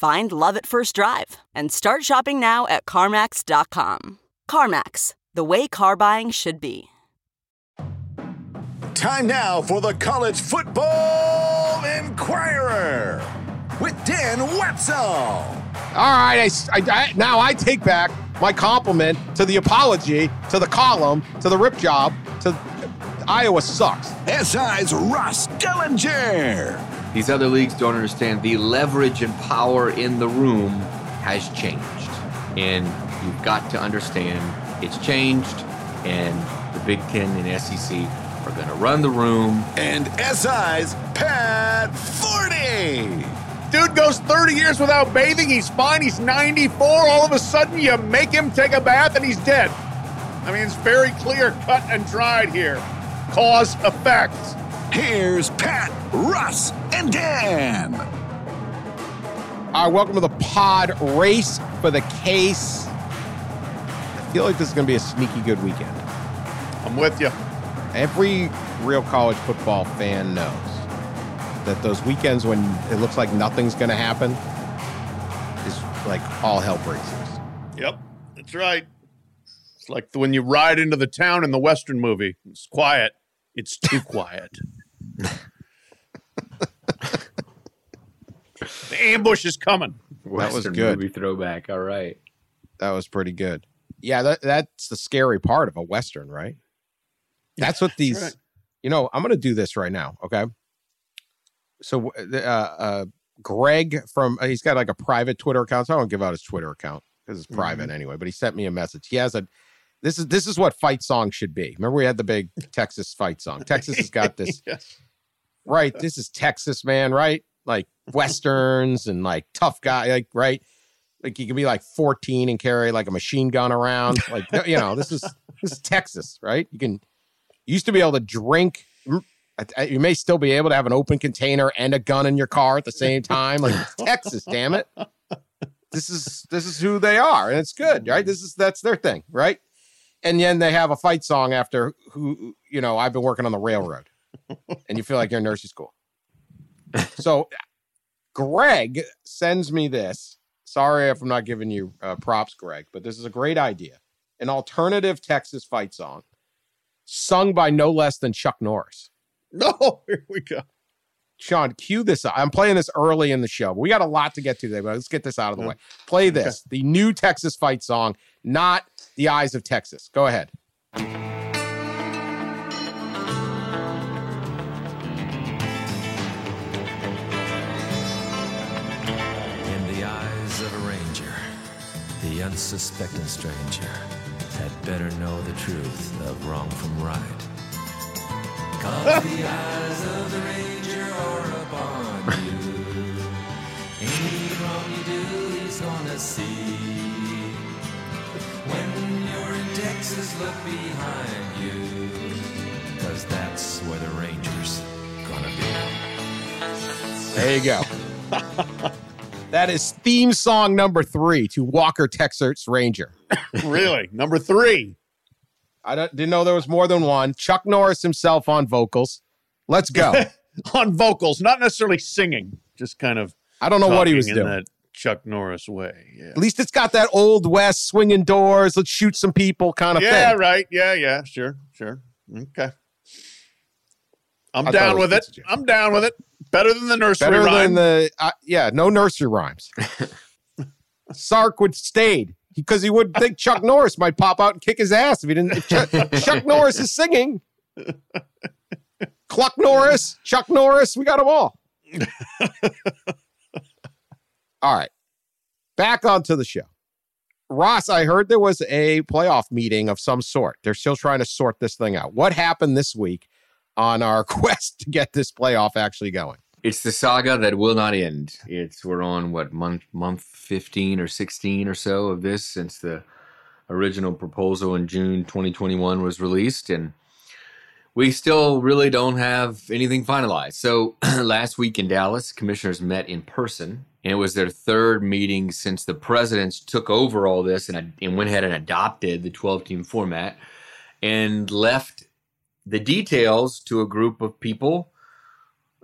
Find love at first drive and start shopping now at CarMax.com. CarMax, the way car buying should be. Time now for the College Football Enquirer with Dan Wetzel. All right, I, I, I, now I take back my compliment to the apology, to the column, to the rip job, to Iowa sucks. SI's Ross Dellenger. These other leagues don't understand the leverage and power in the room has changed. And you've got to understand it's changed, and the Big Ten and SEC are going to run the room. And SI's Pat Forde. Dude goes 30 years without bathing. He's fine. He's 94. All of a sudden, you make him take a bath and he's dead. I mean, it's very clear cut and dried here. Cause effect. Here's Pat, Russ, and Dan. All right, welcome to the pod race for the case. I feel like this is going to be a sneaky good weekend. I'm with you. Every real college football fan knows that those weekends when it looks like nothing's going to happen is like all hell breaks loose. Yep, that's right. It's like when you ride into the town in the Western movie. It's quiet. It's too quiet. the ambush is coming. That was Western good. movie throwback. All right. That was pretty good. Yeah, that, that's the scary part of a Western, right? That's what these, right. you know, I'm going to do this right now. Okay. So, uh, uh, Greg from, uh, he's got like a private Twitter account. So I don't give out his Twitter account because it's private anyway, but he sent me a message. He has a, this is, this is what fight song should be. Remember we had the big Texas fight song. Texas has got this, Yes. right? This is Texas, man, right? Like westerns and like tough guy, like right? Like you can be like 14 and carry like a machine gun around. Like you know, this is this is Texas, right? You can you used to be able to drink. You may still be able to have an open container and a gun in your car at the same time. Like Texas, damn it. This is this is who they are, and it's good, right? This is that's their thing, right? And then they have a fight song after who you know, I've been working on the railroad. And you feel like you're in nursing school. So Greg sends me this. Sorry if I'm not giving you uh, props, Greg, but this is a great idea. An alternative Texas fight song sung by no less than Chuck Norris. No, here we go. Sean, cue this up. I'm playing this early in the show. We got a lot to get to today, but let's get this out of the Yeah. way. Play this, the new Texas fight song, not the Eyes of Texas. Go ahead. In the eyes of a ranger, the unsuspecting stranger had better know the truth of wrong from right. Cause the eyes of the ranger are upon you. Any wrong you do, he's gonna see. Texas, look behind you. Cause that's where the ranger's gonna be. There you go. that is theme song number three to Walker Texas Ranger. Really? Number three. I don't, didn't know there was more than one. Chuck Norris himself on vocals. Let's go. On vocals, not necessarily singing, just kind of I don't know what he was doing. that Chuck Norris way. Yeah. At least it's got that old west swinging doors. Let's shoot some people kind of Yeah, thing. right. Yeah, yeah, sure, sure. Okay. I'm I thought it down with it. good I'm down with it. Better than the nursery Better rhyme. than the uh, yeah, no nursery rhymes. Sark would stayed. because he would think Chuck Norris might pop out and kick his ass if he didn't. If Chuck, Chuck Norris is singing. Cluck Norris, Chuck Norris, we got them all. all right, back onto the show. Ross, I heard there was a playoff meeting of some sort. They're still trying to sort this thing out. What happened this week on our quest to get this playoff actually going? It's the saga that will not end. It's we're on what month month 15 or 16 or so of this since the original proposal in June 2021 was released and we still really don't have anything finalized. So last week in Dallas, commissioners met in person and it was their third meeting since the presidents took over all this and, and went ahead and adopted the 12 team format and left the details to a group of people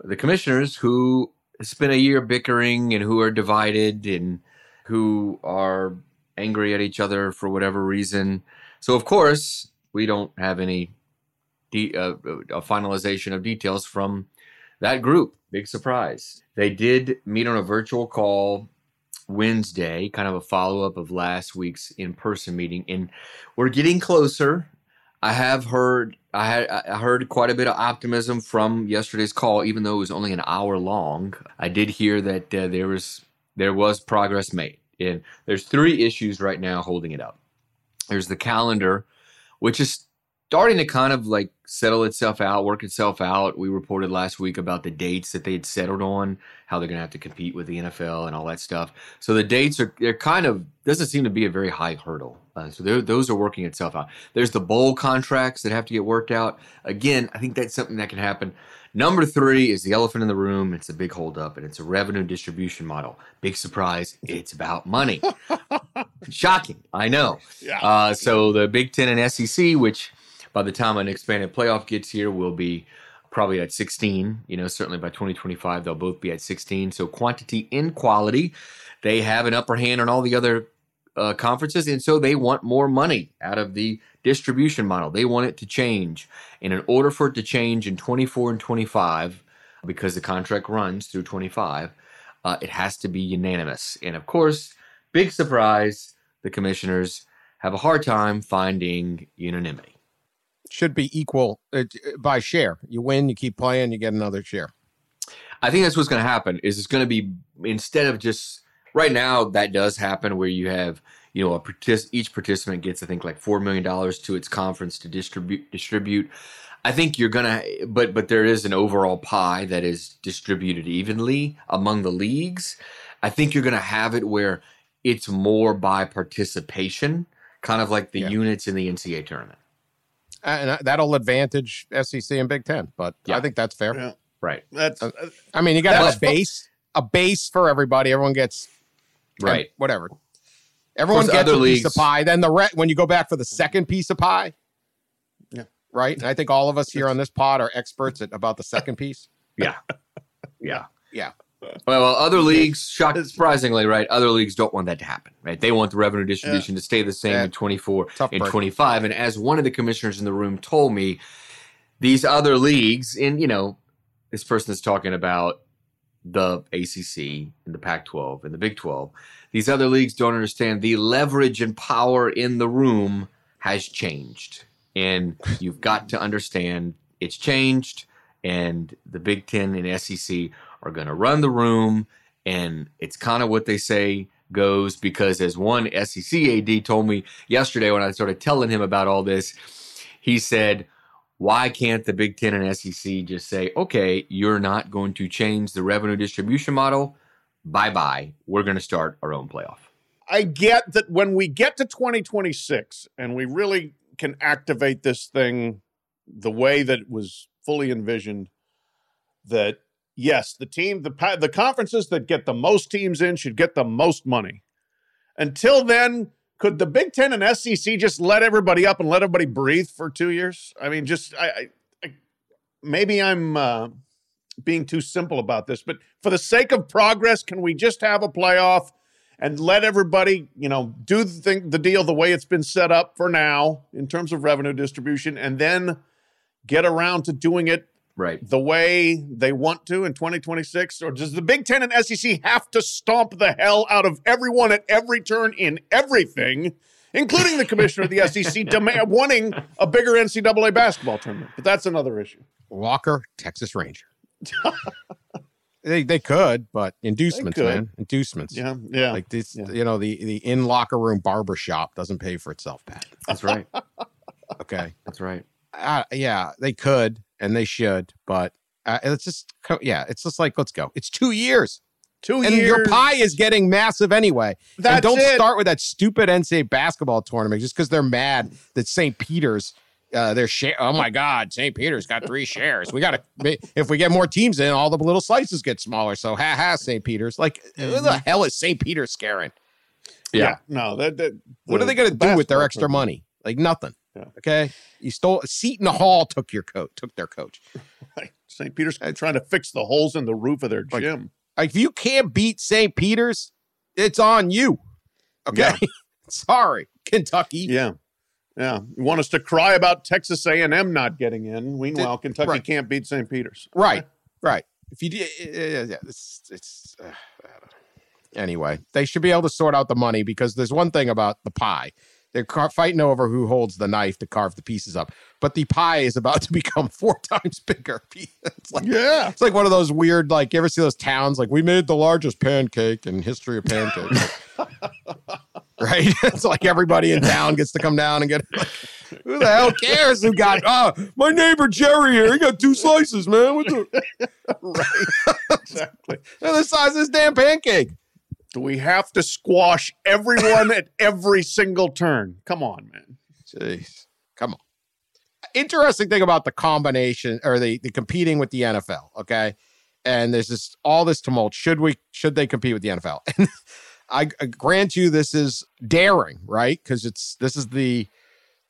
the commissioners who spent a year bickering and who are divided and who are angry at each other for whatever reason. So, of course, we don't have any de- uh, a finalization of details from that group. Big surprise. They did meet on a virtual call Wednesday, kind of a follow up of last week's in person meeting. And we're getting closer. I have heard I had I heard quite a bit of optimism from yesterday's call, even though it was only an hour long. I did hear that uh, there was there was progress made, and there's three issues right now holding it up. There's the calendar, which is starting to kind of like settle itself out, work itself out. We reported last week about the dates that they had settled on, how they're going to have to compete with the NFL and all that stuff. So the dates are they're kind of doesn't seem to be a very high hurdle. Uh, so those are working itself out. There's the bowl contracts that have to get worked out. Again, I think that's something that can happen. Number three is the elephant in the room. It's a big holdup, and it's a revenue distribution model. Big surprise. It's about money. Shocking. I know. Yeah. Uh, so the Big Ten and SEC, which by the time an expanded playoff gets here, we'll be probably at 16. You know, certainly by 2025, they'll both be at 16. So quantity in quality, they have an upper hand on all the other uh, conferences, and so they want more money out of the distribution model. They want it to change, and in order for it to change in 24 and 25, because the contract runs through 25, uh, it has to be unanimous. And of course, big surprise, the commissioners have a hard time finding unanimity should be equal uh, by share. You win, you keep playing, you get another share. I think that's what's going to happen. Is it's going to be instead of just right now that does happen where you have you know a partic- each participant gets I think like four million dollars to its conference to distribute distribute. I think you're gonna, but but there is an overall pie that is distributed evenly among the leagues. I think you're gonna have it where it's more by participation, kind of like the yeah. units in the NCAA tournament and that'll advantage SEC and Big Ten. But yeah. I think that's fair. Yeah. Right. That's. Uh, I mean, you got a base, a base for everybody. Everyone gets right. Whatever. Everyone gets a leagues, piece of pie. Then the re- when you go back for the second piece of pie, yeah, right. And I think all of us here on this pod are experts at about the second piece. Yeah, yeah, yeah. Well, other leagues, shock, surprisingly, right? Other leagues don't want that to happen, right? They want the revenue distribution yeah. to stay the same yeah. in 24 Tough and 25. And as one of the commissioners in the room told me, these other leagues, and you know, this person is talking about the ACC and the Pac 12 and the Big 12. These other leagues don't understand the leverage and power in the room has changed. And you've got to understand it's changed. And the Big Ten and SEC are going to run the room. And it's kind of what they say goes because, as one SEC AD told me yesterday when I started telling him about all this, he said, why can't the Big Ten and SEC just say, okay, you're not going to change the revenue distribution model? Bye bye. We're going to start our own playoff. I get that when we get to 2026 and we really can activate this thing the way that it was fully envisioned, that yes, the team, the the conferences that get the most teams in should get the most money. Until then, could the Big Ten and SEC just let everybody up and let everybody breathe for two years? I mean, just I, I, I maybe I'm uh, being too simple about this, but for the sake of progress, can we just have a playoff and let everybody, you know, do the thing, the deal the way it's been set up for now in terms of revenue distribution, and then get around to doing it Right. the way they want to in 2026? Or does the Big Ten and SEC have to stomp the hell out of everyone at every turn in everything, including the commissioner of the SEC demand, wanting a bigger NCAA basketball tournament? But that's another issue. Walker, Texas Ranger. they they could, but inducements, could. man, inducements. Yeah, yeah. Like this, Yeah. you know, the the in locker room barber shop doesn't pay for itself, Pat. That's right. Okay, That's right. uh, yeah, they could and they should, but uh, it's just co- yeah, it's just like let's go. It's two years, Two and years. your pie is getting massive anyway. That's and don't it. start with that stupid NCAA basketball tournament just because they're mad that St. Peter's. Uh, their share. Oh my God, St. Peter's got three shares. We got to. If we get more teams in, all the little slices get smaller. So ha ha, St. Peter's. Like, who Mm-hmm. the hell is St. Peter's scaring? Yeah. No, that, that What the are they going to do with their extra money? Like nothing. Yeah. Okay, you stole Seton Hall took your coat, took their coach. Right. St. Peter's trying to fix the holes in the roof of their Like, gym. Like if you can't beat St. Peter's, it's on you. Okay, sorry, Kentucky. Yeah. Yeah. You want us to cry about Texas A&M not getting in. Meanwhile, Kentucky right. can't beat St. Peter's. Right, right. If you, d- yeah, yeah, it's, it's. Uh, I. Anyway, they should be able to sort out the money because there's one thing about the pie. They're car- fighting over who holds the knife to carve the pieces up, but the pie is about to become four times bigger. It's like Yeah. It's like one of those weird, like you ever see those towns? Like we made the largest pancake in history of pancakes. right? It's like everybody in town gets to come down and get. Like, who the hell cares who got? Oh, my neighbor Jerry here. He got two slices, man. What the? Right. exactly. They're the size of this damn pancake. Do we have to squash everyone at every single turn? Come on, man. Jeez, come on. Interesting thing about the combination or the the competing with the NFL. Okay, and there's this all this tumult. Should we? Should they compete with the NFL? And I, I grant you, this is daring, right? Because it's this is the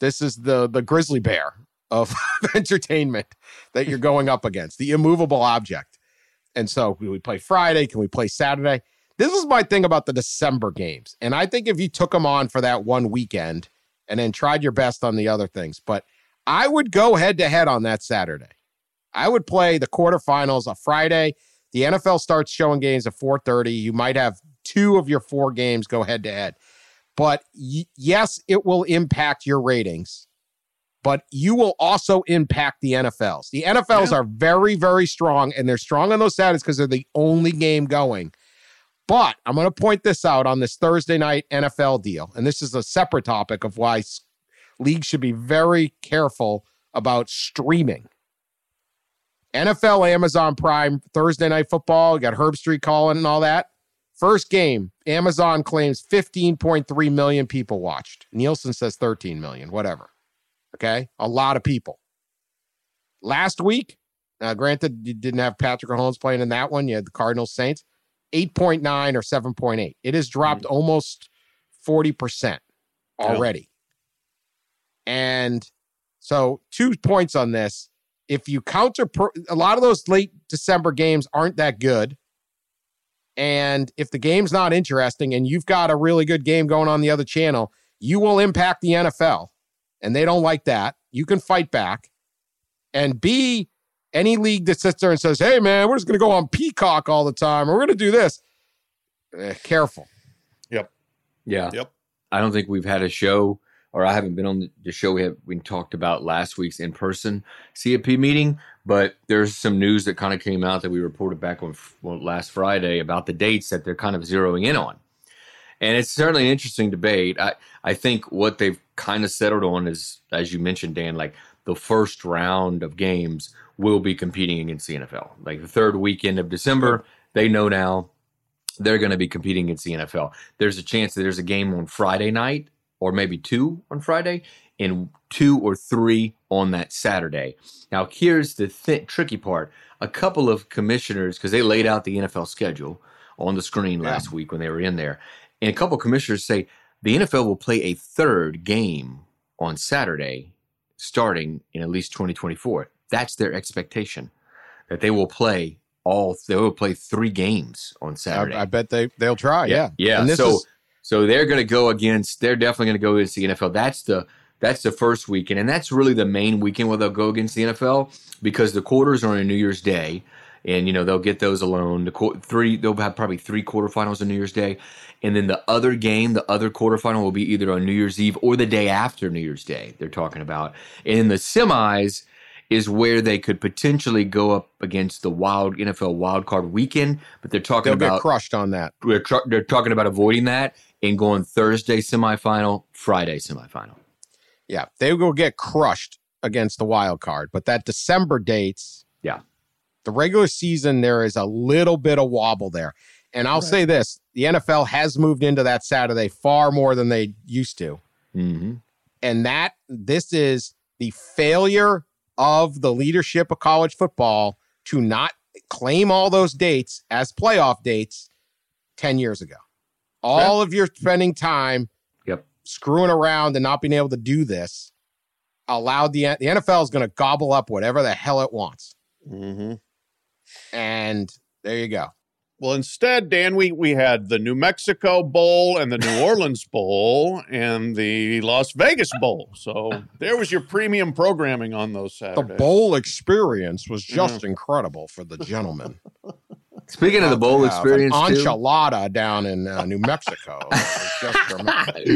this is the the grizzly bear of entertainment that you're going up against, the immovable object. And so, we play Friday? Can we play Saturday? This is my thing about the December games. And I think if you took them on for that one weekend and then tried your best on the other things, but I would go head to head on that Saturday. I would play the quarterfinals on Friday. The NFL starts showing games at 4:30. You might have two of your four games go head to head. But y- yes, it will impact your ratings, but you will also impact the NFLs. The NFLs are very, very strong, and they're strong on those Saturdays because they're the only game going. But I'm going to point this out on this Thursday night NFL deal, and this is a separate topic of why leagues should be very careful about streaming. NFL, Amazon Prime, Thursday night football, you got Herbstreit calling and all that. First game, Amazon claims 15.3 million people watched. Nielsen says 13 million, whatever. Okay. A lot of people. Last week, uh, granted, you didn't have Patrick Mahomes playing in that one. You had the Cardinals Saints, 8.9 or 7.8. It has dropped mm. almost 40% already. And so, two points on this. If you counter, a lot of those late December games aren't that good. And if the game's not interesting and you've got a really good game going on the other channel, you will impact the NFL. And they don't like that. You can fight back. And B, any league that sits there and says, hey, man, we're just going to go on Peacock all the time, or we're going to do this. Eh, careful. Yep. Yeah. Yep. I don't think we've had a show, or I haven't been on the- the show we have we talked about last week's in person CAP meeting. But there's some news that kind of came out that we reported back on well, last Friday about the dates that they're kind of zeroing in on, and it's certainly an interesting debate. I I think what they've kind of settled on is, as you mentioned, Dan, like the first round of games will be competing against the NFL. Like the third weekend of December, they know now they're going to be competing against the NFL. There's a chance that there's a game on Friday night, or maybe two on Friday, and two or three on that Saturday. Now, here's the th- tricky part: a couple of commissioners, because they laid out the NFL schedule on the screen last week when they were in there, and a couple of commissioners say the NFL will play a third game on Saturday, starting in at least 2024. That's their expectation that they will play all. They will play three games on Saturday. I, I bet they, they'll try. Yeah. Yeah. So is, so they're going to go against. They're definitely going to go against the NFL. That's the That's the first weekend, and that's really the main weekend where they'll go against the NFL because the quarters are on New Year's Day, and you know they'll get those alone. The qu- three they'll have probably three quarterfinals on New Year's Day, and then the other game, the other quarterfinal, will be either on New Year's Eve or the day after New Year's Day. They're talking about, and in the semis is where they could potentially go up against the wild NFL wild card weekend, but they're talking They'll about get crushed on that. we're tr- they're talking about avoiding that and going Thursday semifinal, Friday semifinal. Yeah, they will get crushed against the wild card. But that December dates, Yeah. the regular season, there is a little bit of wobble there. And I'll say this the NFL has moved into that Saturday far more than they used to. Mm-hmm. And that this is the failure of the leadership of college football to not claim all those dates as playoff dates 10 years ago. All of your spending time Yep. screwing around and not being able to do this allowed the the NFL is going to gobble up whatever the hell it wants. Mm-hmm. And there you go. Well, instead, Dan, we we had the New Mexico Bowl and the New Orleans Bowl and the Las Vegas Bowl. So there was your premium programming on those Saturdays. The bowl experience was just incredible for the gentlemen. Speaking of the bowl Yeah, experience, an too, enchilada down in uh, New Mexico. It's just dramatic.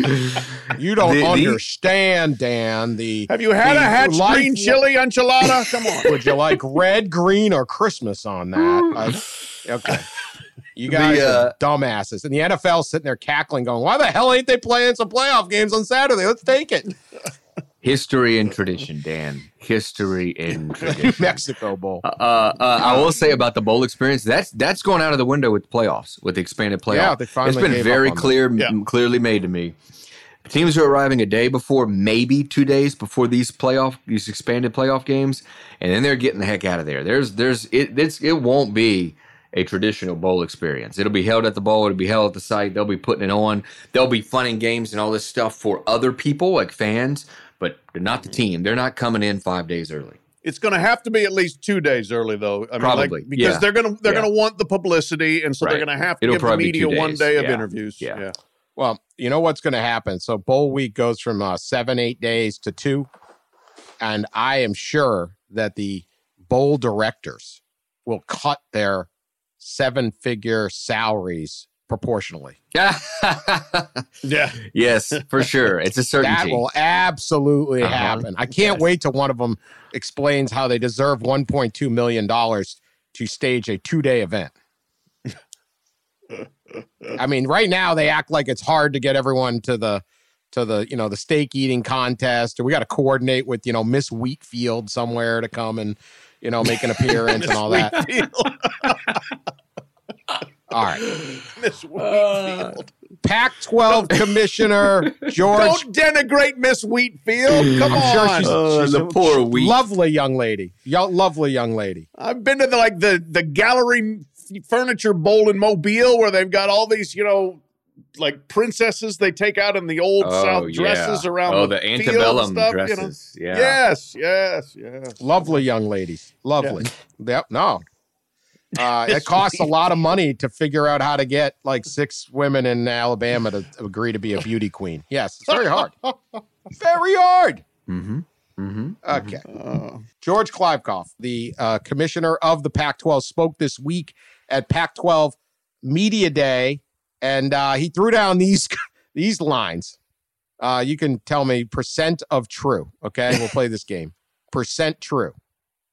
you don't The- the- understand, Dan. The Have you had the a Hatch life- green chili enchilada? Come on. Would you like red, green, or Christmas on that? Uh, okay. You guys The, uh, are dumbasses. And the NFL sitting there cackling, going, Why the hell ain't they playing some playoff games on Saturday? Let's take it. history and tradition, Dan. History and New tradition. Mexico Bowl. Uh, uh, I will say about the bowl experience, that's that's going out of the window with playoffs, with the expanded playoff. Yeah, they finally it's been very on that. clear, Yeah. clearly made to me. Teams are arriving a day before, maybe two days before these playoff, these expanded playoff games, and then they're getting the heck out of there. There's, there's, it, it's, it won't be a traditional bowl experience. It'll be held at the bowl. It'll be held at the site. They'll be putting it on. There'll be fun and games and all this stuff for other people, like fans, but they're not the team. They're not coming in five days early. It's going to have to be at least two days early, though. I mean, Probably, like, because yeah. they're going to they're Yeah. going to want the publicity, and so they're going to have to It'll give the media one days. day of Yeah. interviews. Yeah. Well, you know what's going to happen. So bowl week goes from uh, seven, eight days to two, and I am sure that the bowl directors will cut their seven-figure salaries proportionally. yeah. yes, for sure. It's a certainty. That will absolutely Uh-huh. happen. I can't wait till one of them explains how they deserve 1.2 million dollars to stage a two-day event. I mean, right now they act like it's hard to get everyone to the to the you know the steak eating contest, or we got to coordinate with you know Miss Wheatfield somewhere to come and you know make an appearance and all that. All right, Miss uh, Wheatfield. Pac-12 Commissioner George. Don't denigrate Miss Wheatfield. Come I'm sure on. she's, Oh, she's the a poor Wheat. lovely young lady. Yo- lovely young lady. I've been to the like the the gallery furniture bowl in Mobile where they've got all these, you know, like princesses they take out in the old South dresses around oh, the, the, field antebellum stuff, you know. Yeah. Yes, yes, yes. Lovely young ladies. Lovely. Yep. No. Uh, it costs a lot of money to figure out how to get like six women in Alabama to agree to be a beauty queen. Yes, it's very hard. very hard. Mm-hmm. Mm-hmm. Okay. Uh, George Kliavkoff, the uh, commissioner of the Pac 12, spoke this week at Pac 12 Media Day, and uh, he threw down these, these lines. Uh, you can tell me percent of true. Okay. We'll play this game. Percent true.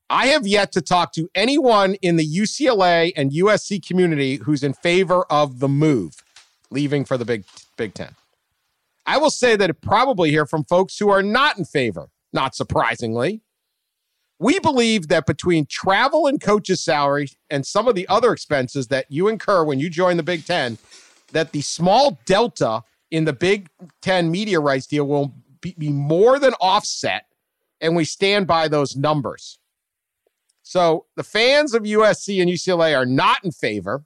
I have yet to talk to anyone in the UCLA and USC community who's in favor of the move, leaving for the Big Big Ten. I will say that I probably hear from folks who are not in favor, not surprisingly. We believe that between travel and coaches' salary and some of the other expenses that you incur when you join the Big Ten, that the small delta in the Big Ten media rights deal will be, be more than offset, and we stand by those numbers. So the fans of USC and UCLA are not in favor.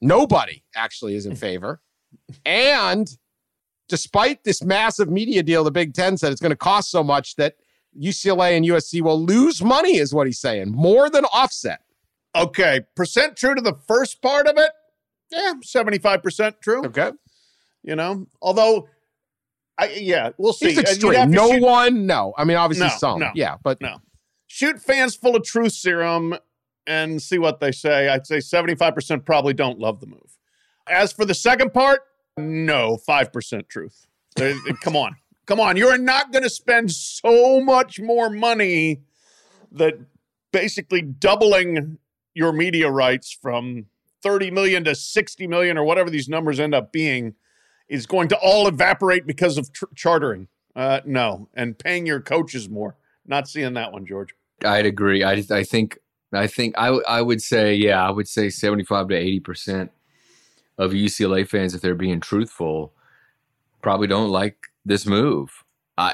Nobody actually is in favor. And despite this massive media deal, the Big Ten said it's going to cost so much that UCLA and USC will lose money, is what he's saying, more than offset. okay, percent true to the first part of it. Yeah, seventy five percent true. Okay. You know, although I, yeah, we'll see. He's extreme. No shoot- one, no. I mean, obviously No, some, no, yeah, but no. shoot fans full of truth serum and see what they say. I'd say 75% probably don't love the move. As for the second part, no, 5% truth. Come on. Come on. You're not going to spend so much more money that basically doubling your media rights from 30 million to 60 million or whatever these numbers end up being is going to all evaporate because of tr- chartering. Uh, no. And paying your coaches more. Not seeing that one, George. I'd agree. I I think I think I I would say yeah I would say seventy five to eighty percent of UCLA fans, if they're being truthful, probably don't like this move.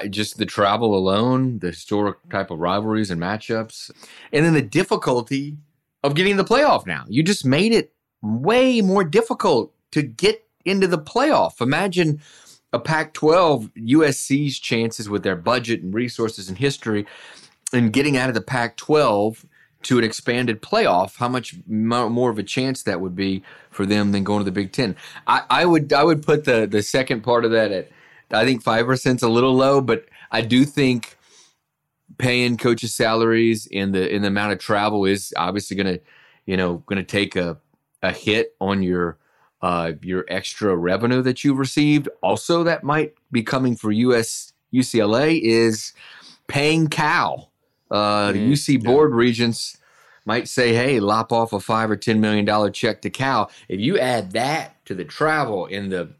Just the travel alone, the historic type of rivalries and matchups, and then the difficulty of getting the playoff. Now you just made it way more difficult to get into the playoff. Imagine a Pac-12 USC's chances with their budget and resources and history and getting out of the Pac 12 to an expanded playoff, how much more of a chance that would be for them than going to the Big Ten? I, I would I would put the the second part of that at I think five percent's a little low, but I do think paying coaches salaries and the in the amount of travel is obviously going to you know going to take a a hit on your uh, your extra revenue that you've received. Also, that might be coming for US UCLA is paying Cal. Uh, the Mhm, UC board regents might say, "Hey, lop off a five or ten million dollar check to Cal." If you add that to the travel and the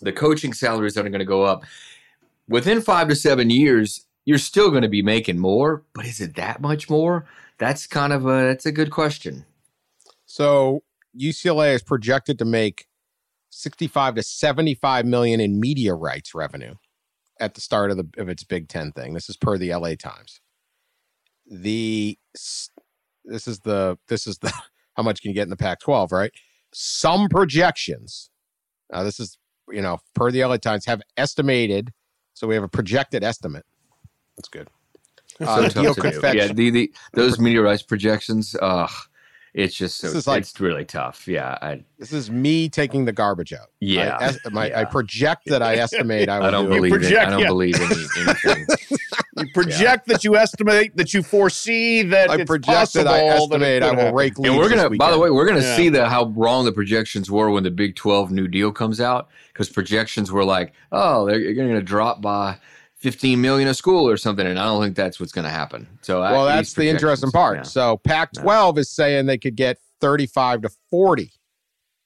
the coaching salaries that are going to go up within five to seven years, you're still going to be making more. But is it that much more? That's kind of a that's a good question. So UCLA is projected to make 65 to 75 million in media rights revenue at the start of the of its Big 10 thing. This is per the LA Times. The this is the this is the how much can you get in the Pac-12, right? Some projections. Now this is, you know, per the LA Times have estimated so we have a projected estimate. That's good. Uh, So deal tough to do. Yeah, the, the those media rights projections, uh, it's just so This is like- it's really tough. Yeah, I This is me taking the garbage out. yeah. I, es- my, I project that I estimate I will I don't do believe it. project, I don't yeah. believe any, anything. You project that you estimate that you foresee that I project that I that estimate I will happen. rake leaves and we're gonna, by the way, we're gonna Yeah. see the how wrong the projections were when the Big Twelve new deal comes out because projections were like, oh, they're going to drop by. 15 million a school or something and i don't think that's what's going to happen so well, these that's the interesting part. yeah. So Pac-12 is saying they could get 35 to 40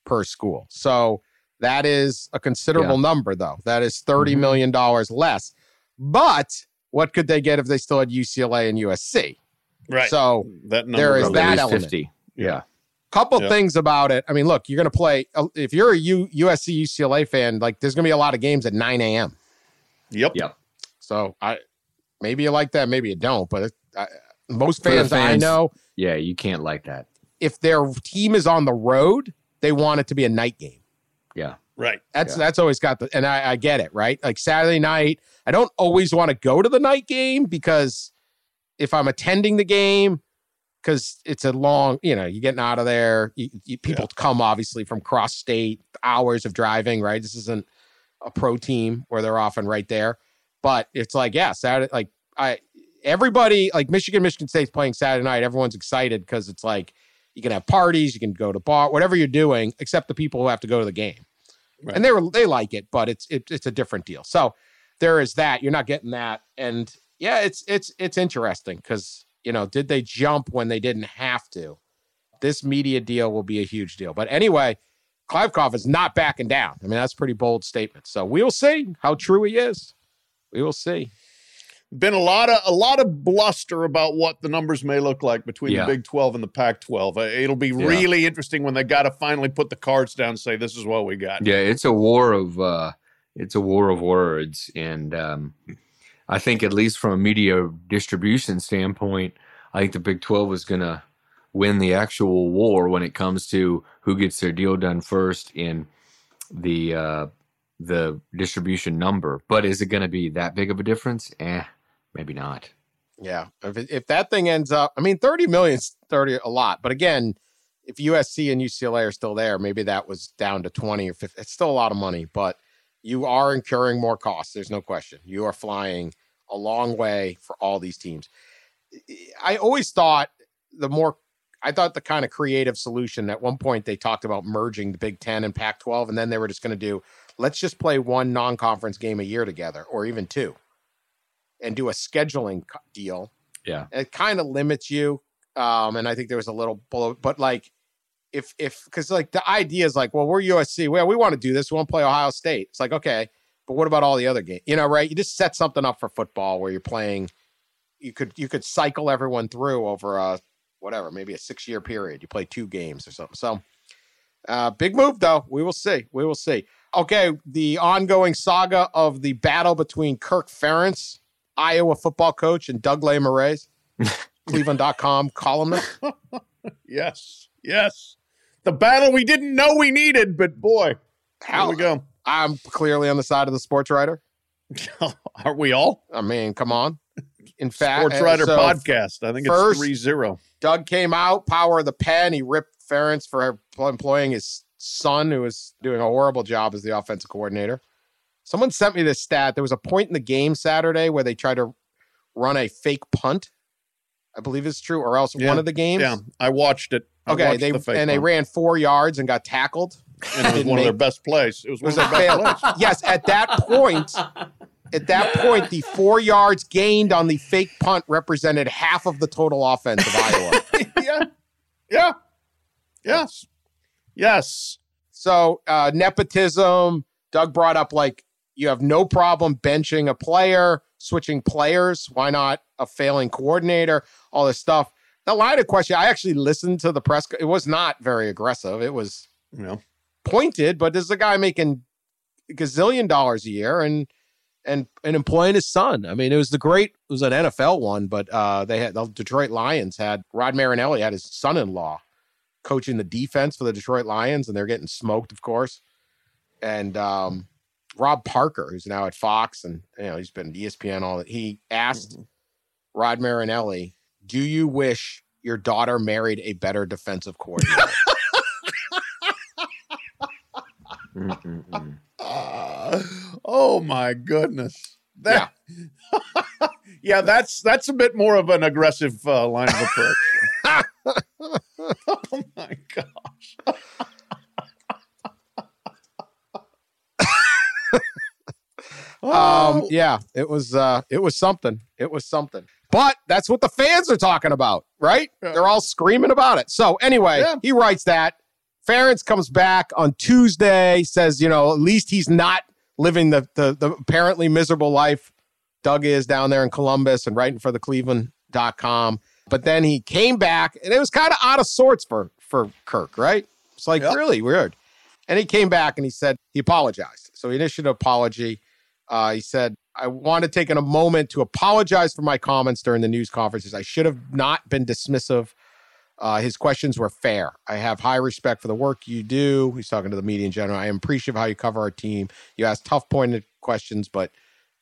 per school. So that is a considerable number, though. That is thirty Mhm. million dollars less. But what could they get if they still had UCLA and USC? Right. So that number there is Probably that element. 50 yeah couple Yeah. things about it. I mean, look, you're going to play. uh, If you're a U, USC UCLA fan, like there's going to be a lot of games at 9 a.m. Yep. Yep. So I maybe you like that, maybe you don't. But it, I, most For the fans, I know, yeah you can't like that if their team is on the road, they want it to be a night game. yeah Right. That's Yeah. that's always got the, and I, I get it, right? Like Saturday night, I don't always want to go to the night game because if I'm attending the game, because it's a long, you know, you're getting out of there. You, you, people come obviously from cross state, hours of driving, right? This isn't a pro team where they're often right there, but it's like, yeah, Saturday, like I, everybody, like Michigan, Michigan State's playing Saturday night. Everyone's excited because it's like you can have parties, you can go to bar, whatever you're doing, except the people who have to go to the game Right. and they were they like it, but it's it, it's a different deal. So there is that. You're not getting that, and yeah, it's it's it's interesting because you know did they jump when they didn't have to? This media deal will be a huge deal. But anyway, Kliavkoff is not backing down. I mean that's a pretty bold statement. So we will see how true he is. We will see. Been a lot of a lot of bluster about what the numbers may look like between Yeah. the Big 12 and the Pac 12. It'll be Yeah. really interesting when they got to finally put the cards down and say this is what we got. Yeah, it's a war of uh it's a war of words and um I think at least from a media distribution standpoint, I think the Big 12 is going to win the actual war when it comes to who gets their deal done first in the uh the distribution number. But is it going to be that big of a difference? Eh, maybe not. Yeah, if if that thing ends up, I mean, thirty million is thirty a lot, but again, if USC and UCLA are still there, maybe that was down to twenty or fifty. It's still a lot of money, but You are incurring more costs. There's no question. You are flying a long way for all these teams. I always thought the more I thought the kind of creative solution at one point they talked about merging the Big 10 and Pac 12 and then they were just going to do let's just play one non-conference game a year together or even two and do a scheduling deal. Yeah. It kind of limits you um and I think there was a little bullet but like if if cuz like the idea is like well we're USC well we want to do this we want to play Ohio State. It's like okay, but what about all the other games? You know, right? You just set something up for football where you're playing you could you could cycle everyone through over a whatever, maybe a six year period. You play two games or something. So uh big move though. We will see. We will see. Okay, the ongoing saga of the battle between Kirk Ferentz, Iowa football coach, and Doug Lesmerises, Cleveland.com columnist. Yes, yes. The battle we didn't know we needed, but boy, how we go. I'm clearly on the side of the sports writer. Are we all? I mean, come on. In fact, Sports Writer so podcast. I think first- it's 3 0. Doug came out, power of the pen. He ripped Ferentz for employing his son, who was doing a horrible job as the offensive coordinator. Someone sent me this stat. There was a point in the game Saturday where they tried to run a fake punt. I believe it's true, or else Yeah, one of the games. Yeah, I watched it. I Okay, watched they the and they ran four yards and got tackled. And it was one of their best plays. It was It was of a fail. yes, at that point, at that point, the four yards gained on the fake punt represented half of the total offense of Iowa. yeah, yeah, yes, yes. So uh, nepotism. Doug brought up like you have no problem benching a player, switching players. Why not a failing coordinator? All this stuff. The line of question. I actually listened to the press. It was not very aggressive. It was You know, pointed, but this is a guy making a gazillion dollars a year and and and employing his son. I mean, it was the great. It was an NFL one, but uh, they had the Detroit Lions had Rod Marinelli had his son-in-law coaching the defense for the Detroit Lions, and they're getting smoked, of course. And um, Rob Parker, who's now at Fox, and you know he's been ESPN all that. He asked Rod Marinelli, "Do you wish your daughter married a better defensive coordinator?" Ah, oh my goodness. That, yeah. that's that's a bit more of an aggressive uh, line of approach. oh my gosh. Um, Oh, yeah, it was uh it was something. It was something. But that's what the fans are talking about, right? Yeah. They're all screaming about it. So anyway, Yeah. he writes that. Ferentz comes back on Tuesday, says, you know, at least he's not living the the, the apparently miserable life Doug is down there in Columbus and writing for the Cleveland.com. But then he came back and it was kind of out of sorts for for Kirk, right? It's like Yep. really weird. And he came back and he said he apologized. So he issued an apology. Uh, he said, I want to take a moment to apologize for my comments during the news conferences. I should have not been dismissive. Uh, his questions were fair. I have high respect for the work you do. He's talking to the media in general. I am appreciative of how you cover our team. You ask tough, pointed questions, but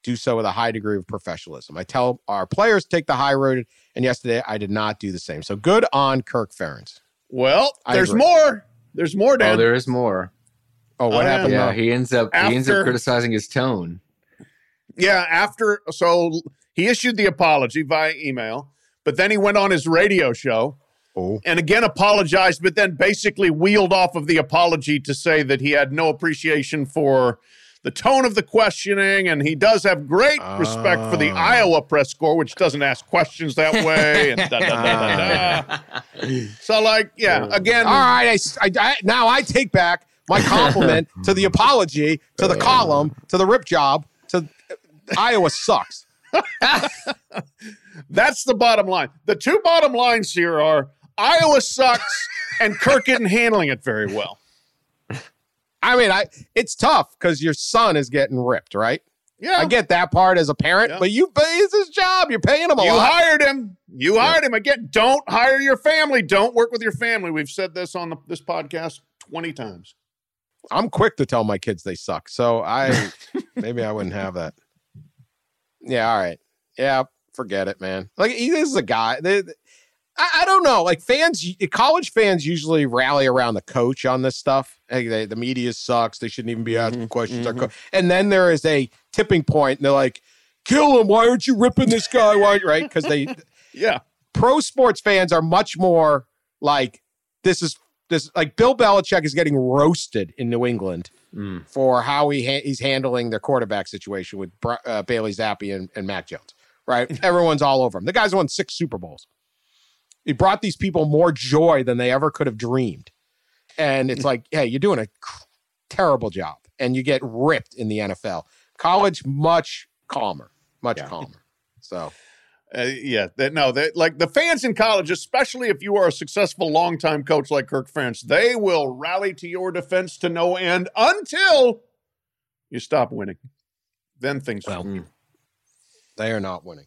do so with a high degree of professionalism. I tell our players take the high road, and yesterday I did not do the same. So good on Kirk Ferentz. well, I there's agree. more. There's more, Oh, there is more. Oh, what Oh, happened? Yeah, now? he ends up he ends up criticizing his tone. Yeah, after so he issued the apology via email, but then he went on his radio show Oh. and again apologized, but then basically wheeled off of the apology to say that he had no appreciation for the tone of the questioning, and he does have great respect for the Oh. Iowa press corps, which doesn't ask questions that way. And da, da, da, da, da. So, like, yeah, again, All right, I, s- I- I- now I take back my compliment to the apology, to the column, to the rip job, to uh, Iowa sucks. That's the bottom line. The two bottom lines here are Iowa sucks and Kirk isn't handling it very well. I mean, I it's tough because your son is getting ripped, right? Yeah. I get that part as a parent, Yeah. but you pay it's his job. You're paying him a you lot. hired him. You hired him. Again, don't hire your family. Don't work with your family. We've said this on the, this podcast 20 times. I'm quick to tell my kids they suck, so I maybe I wouldn't have that. Yeah, all right. Yeah, forget it, man. Like he this is a guy. they- I, I don't know. Like fans, college fans usually rally around the coach on this stuff. Hey, they, the media sucks. They shouldn't even be asking questions. Our co-" And then there is a tipping point, and they're like, "Kill him! Why aren't you ripping this guy? Why?" Right? Because they Yeah. pro sports fans are much more like this is this like Bill Belichick is getting roasted in New England Mm. for how he ha- he's handling their quarterback situation with uh, Bailey Zappe and, and Mac Jones. Right? Everyone's all over him. The guy's won six Super Bowls. He brought these people more joy than they ever could have dreamed. And it's like, hey, you're doing a terrible job, and you get ripped in the NFL. College, much calmer, much Yeah. calmer. So Uh, yeah, that, no, that like the fans in college, especially if you are a successful longtime coach like Kirk Ferentz, they will rally to your defense to no end until you stop winning. Then things. Well, Mm. they are not winning.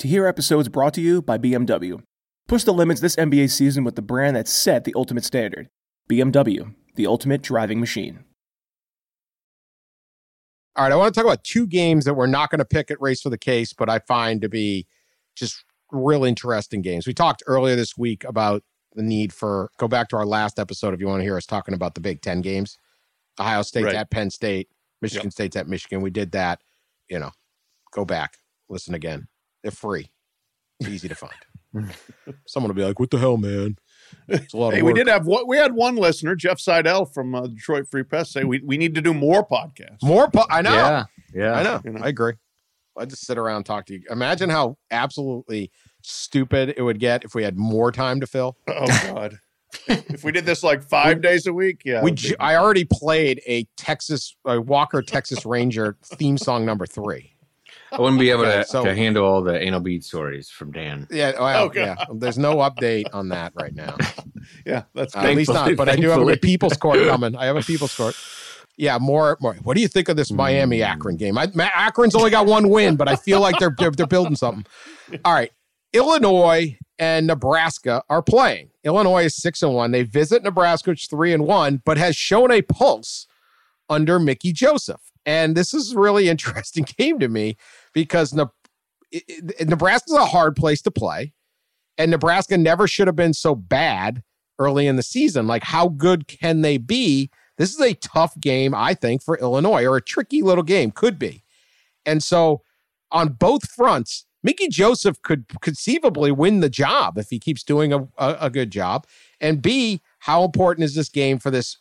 To hear episodes brought to you by BMW. Push the limits this NBA season with the brand that set the ultimate standard BMW, the ultimate driving machine. All right, I want to talk about two games that we're not going to pick at Race for the Case, but I find to be just real interesting games. We talked earlier this week about the need for go back to our last episode if you want to hear us talking about the Big Ten games. Ohio State's Right. at Penn State, Michigan State's at Michigan. We did that. You know, go back, listen again. They're free, easy to find. Someone will be like, "What the hell, man?" It's a lot Hey, of we did have one, we had one listener, Jeff Seidel from uh, Detroit Free Press, say we, we need to do more podcasts. more. Po- I know. Yeah. Yeah. I know. You know. I agree. I just sit around and talk to you. Imagine how absolutely stupid it would get if we had more time to fill. Oh God! if we did this like five days a week, yeah, we ju- I already played a Texas a Walker Texas Ranger theme song number three. I wouldn't be able Okay, to, so- to handle all the anal bead stories from Dan. Yeah, well, Oh, yeah. There's no update on that right now. yeah, that's Uh, at least not. Thankfully- But I do have a. People's Court coming. I have a People's Court. Yeah, more. More. What do you think of this Miami Akron game? I, Akron's only got one win, but I feel like they're, they're they're building something. All right, Illinois and Nebraska are playing. Illinois is six and one. They visit Nebraska, which is three and one, but has shown a pulse under Mickey Joseph. And this is really interesting game to me because Nebraska's a hard place to play, and Nebraska never should have been so bad early in the season. Like, how good can they be? This is a tough game, I think, for Illinois, or a tricky little game, could be. And so, on both fronts, Mickey Joseph could conceivably win the job if he keeps doing a, a, a good job. And B, how important is this game for this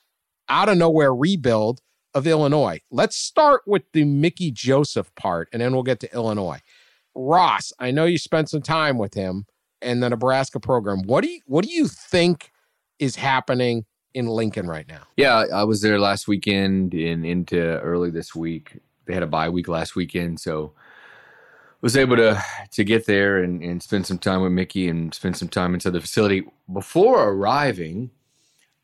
out of nowhere rebuild of Illinois? Let's start with the Mickey Joseph part, and then we'll get to Illinois. Ross, I know you spent some time with him in the Nebraska program. What do you what do you think is happening in Lincoln right now? Yeah, I was there last weekend and into early this week. They had a bye week last weekend, so was able to to get there and, and spend some time with Mickey and spend some time inside the facility. Before arriving,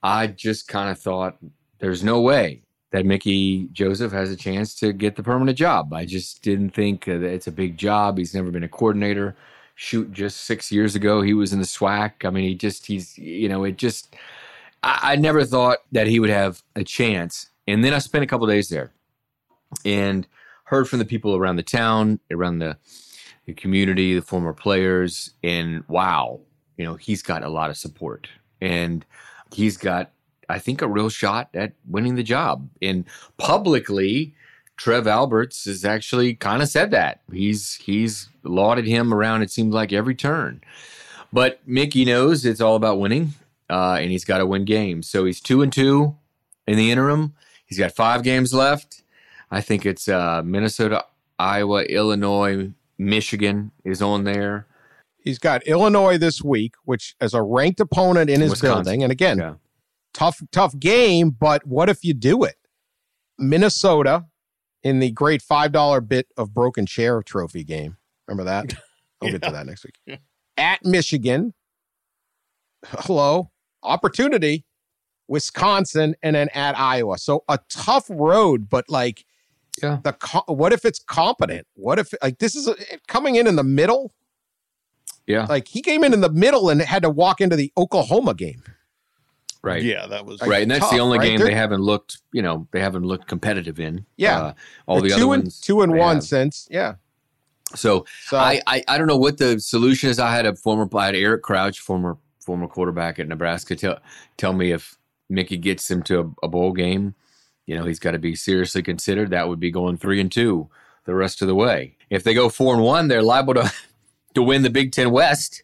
I just kind of thought there's no way that Mickey Joseph has a chance to get the permanent job. I just didn't think that it's a big job. He's never been a coordinator. Shoot, just six years ago, he was in the SWAC. I mean, he just, he's, you know, it just, I, I never thought that he would have a chance. And then I spent a couple days there and heard from the people around the town, around the, the community, the former players, and wow, you know, he's got a lot of support. And he's got, I think, a real shot at winning the job. And publicly, Trev Alberts has actually kind of said that. He's he's lauded him around, it seems like, every turn. But Mickey knows it's all about winning, uh, and he's got to win games. So he's two and two in the interim. He's got five games left. I think it's uh, Minnesota, Iowa, Illinois, Michigan is on there. He's got Illinois this week, which is a ranked opponent in his Wisconsin. building. And again, Yeah. Tough, tough game, but what if you do it? Minnesota in the great $5 bit of broken chair trophy game. Remember that? I'll get to that next week. At Michigan, hello, opportunity, Wisconsin, and then at Iowa. So a tough road, but like, Yeah. The what if it's competent? What if like this is a, coming in in the middle? Yeah. Like he came in in the middle and had to walk into the Oklahoma game. Right. Yeah, that was Right, and that's tough, the only right? game They're- they haven't looked, you know, they haven't looked competitive in. Yeah. Uh, all the They're other two and ones, two and one have. since yeah. So, So I, I I don't know what the solution is. I had a former, I had Eric Crouch, former former quarterback at Nebraska, tell tell me if Mickey gets him to a, a bowl game, you know, he's got to be seriously considered. That would be going three and two the rest of the way. If they go four and one, they're liable to to win the Big Ten West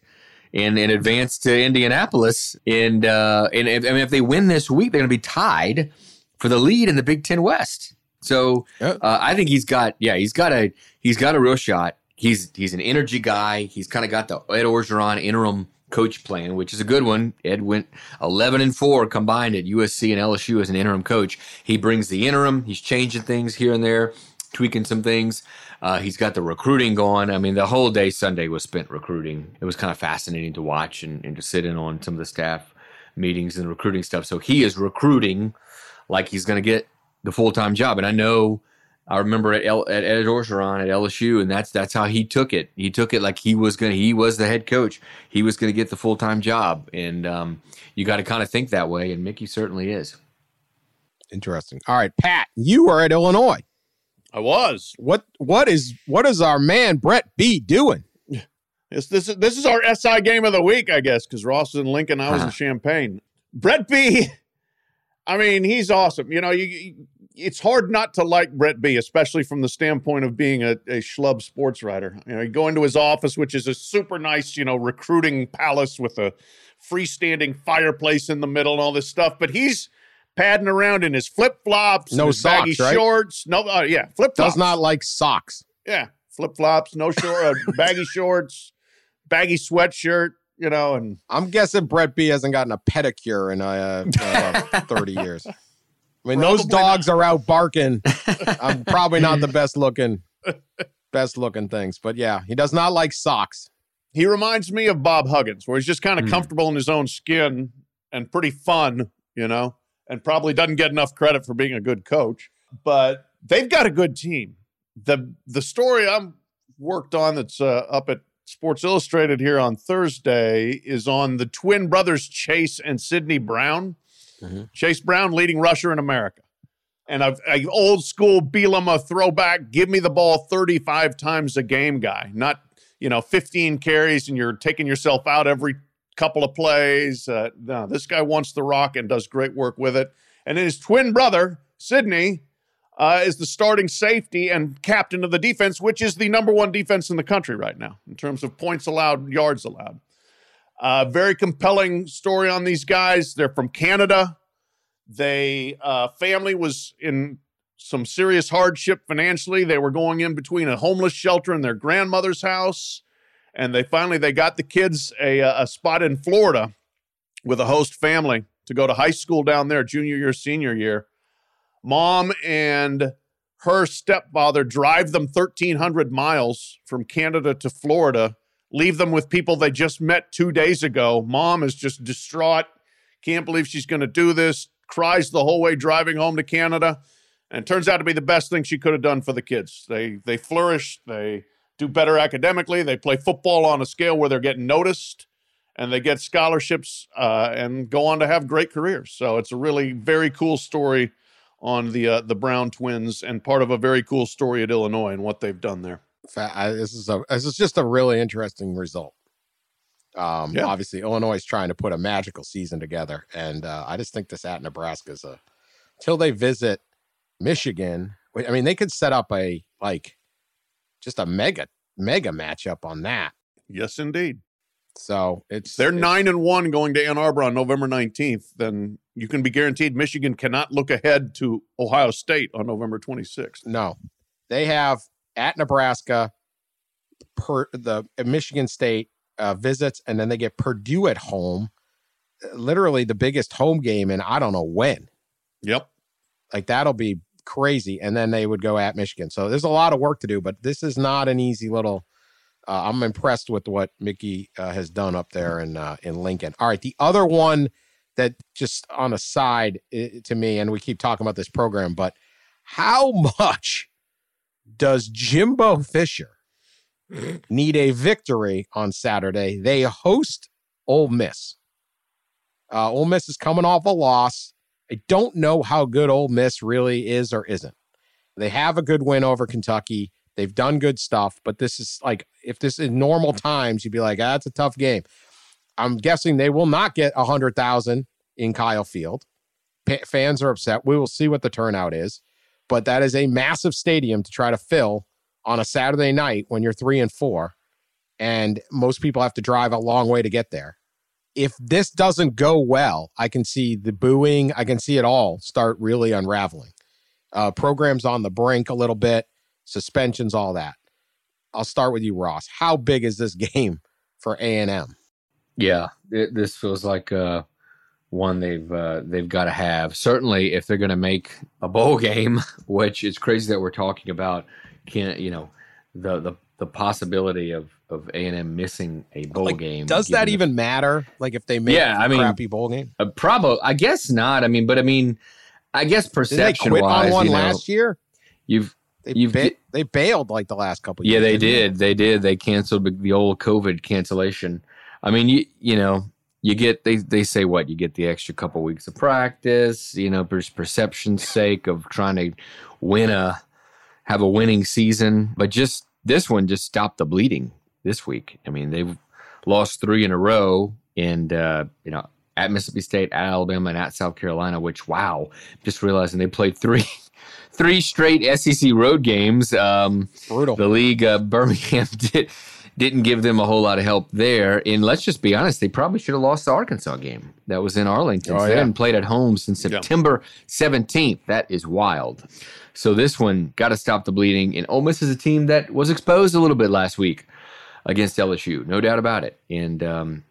and, and advance to Indianapolis. And uh, and if, I mean, if they win this week, they're going to be tied for the lead in the Big Ten West. So uh, I think he's got yeah he's got a he's got a real shot. He's he's an energy guy. He's kind of got the Ed Orgeron interim coach plan, which is a good one. Ed went eleven and four combined at USC and LSU as an interim coach. He brings the interim. He's changing things here and there, tweaking some things. Uh, he's got the recruiting going. I mean, the whole day Sunday was spent recruiting. It was kind of fascinating to watch and, and to sit in on some of the staff meetings and recruiting stuff. So he is recruiting like he's going to get the full time job. And I know, I remember at, L, at Ed Orgeron at LSU, and that's that's how he took it. He took it like he was going. to He was the head coach. He was going to get the full time job, and um, you got to kind of think that way. And Mickey certainly is. interesting. All right, Pat, you are at Illinois. I was. What what is what is our man Brett B doing? This this is this is our SI game of the week, I guess, because Ross is in Lincoln, I was in Champaign. Brett B. I mean, he's awesome. You know, you, you- it's hard not to like Brett B, especially from the standpoint of being a, a schlub sports writer. You know, you go into his office, which is a super nice, you know, recruiting palace with a freestanding fireplace in the middle and all this stuff. But he's padding around in his flip flops, No his baggy socks, right? shorts. No, uh, yeah, flip flops. Does not like socks. Yeah, flip flops, no short, uh, baggy shorts, baggy sweatshirt, you know, and I'm guessing Brett B hasn't gotten a pedicure in uh, uh, 30 years. I mean, those Probably dogs are out barking. I'm probably not the best looking, best looking things, but yeah, he does not like socks. he reminds me of Bob Huggins, where he's just kind of Hmm. comfortable in his own skin and pretty fun, you know, and probably doesn't get enough credit for being a good coach. But they've got a good team. the The story I'm worked on that's uh, up at Sports Illustrated here on Thursday is on the twin brothers Chase and Sidney Brown. Mhm. Chase Brown, leading rusher in America. And a, a old school Bielema throwback, give me the ball 35 times a game guy, not, you know, 15 carries and you're taking yourself out every couple of plays. Uh, no, this guy wants the rock and does great work with it. And his twin brother, Sidney, uh, is the starting safety and captain of the defense, which is the number one defense in the country right now in terms of points allowed, yards allowed. Uh, very compelling story on these guys. They're from Canada. They uh, family was in some serious hardship financially. They were going in between a homeless shelter and their grandmother's house, and they finally they got the kids a, a spot in Florida with a host family to go to high school down there, junior year, senior year. Mom and her stepfather drive them 1,300 miles from Canada to Florida, leave them with people they just met two days ago. Mom is just distraught, can't believe she's going to do this, cries the whole way driving home to Canada. And turns out to be the best thing she could have done for the kids. They they flourish, they do better academically, they play football on a scale where they're getting noticed, and they get scholarships uh, and go on to have great careers. So it's a really very cool story on the uh, the Brown twins and part of a very cool story at Illinois and what they've done there. I, this is a this is just a really interesting result. Um, Yeah. obviously Illinois is trying to put a magical season together, and uh, I just think this at Nebraska is a till they visit Michigan. I mean, they could set up a like just a mega mega matchup on that. Yes, indeed. So it's they're it's- nine and one going to Ann Arbor on November nineteenth. Then you can be guaranteed Michigan cannot look ahead to Ohio State on November twenty sixth. No, they have at Nebraska, per the uh, Michigan State uh, visits, and then they get Purdue at home. Literally the biggest home game, and I don't know when. Yep. Like that'll be crazy. And then they would go at Michigan. So there's a lot of work to do, but this is not an easy little Uh, I'm impressed with what Mickey uh, has done up there in uh, in Lincoln. All right, the other one that just on a side to me, and we keep talking about this program, but how much does Jimbo Fisher need a victory on Saturday? They host Ole Miss. Uh, Ole Miss is coming off a loss. I don't know how good Ole Miss really is or isn't. They have a good win over Kentucky. They've done good stuff, but this is like if this in normal times, you'd be like, ah, it's a tough game. I'm guessing they will not get a hundred thousand in Kyle Field. Pa- fans are upset. We will see what the turnout is, but that is a massive stadium to try to fill on a Saturday night when you're three and four, and most people have to drive a long way to get there. If this doesn't go well, I can see the booing. I can see it all start really unraveling. Uh, programs on the brink a little bit, suspensions, all that. I'll start with you, Ross. How big is this game for A and M? Yeah, it, this feels like uh, one they've uh, they've got to have. Certainly, if they're going to make a bowl game, which is crazy that we're talking about, can't you know the the the possibility of of A and M missing a bowl Like, game. Does that the- even matter? Like if they make Yeah, I a mean, crappy bowl game? Uh, probably, I guess not. I mean, but I mean, I guess Did they perception quit on wise, one you know, last year? you've They You've ba- they bailed like the last couple. yeah, years. Yeah, they didn't they did, they canceled the- the old COVID cancellation. I mean, you you know, you get they they say what you get the extra couple weeks of practice, you know, for perception's sake of trying to win a have a winning season, but just this one just stopped the bleeding this week. I mean, they've lost three in a row, and uh, you know, at Mississippi State, at Alabama, and at South Carolina. Which wow, just realizing they played three three straight SEC road games. Um, Brutal. the league, uh, Birmingham did didn't give them a whole lot of help there. And let's just be honest, they probably should have lost the Arkansas game that was in Arlington. Oh, So They yeah. hadn't played at home since Yeah. September 17th. That is wild. So this one got to stop the bleeding. And Ole Miss is a team that was exposed a little bit last week against LSU, no doubt about it. And um,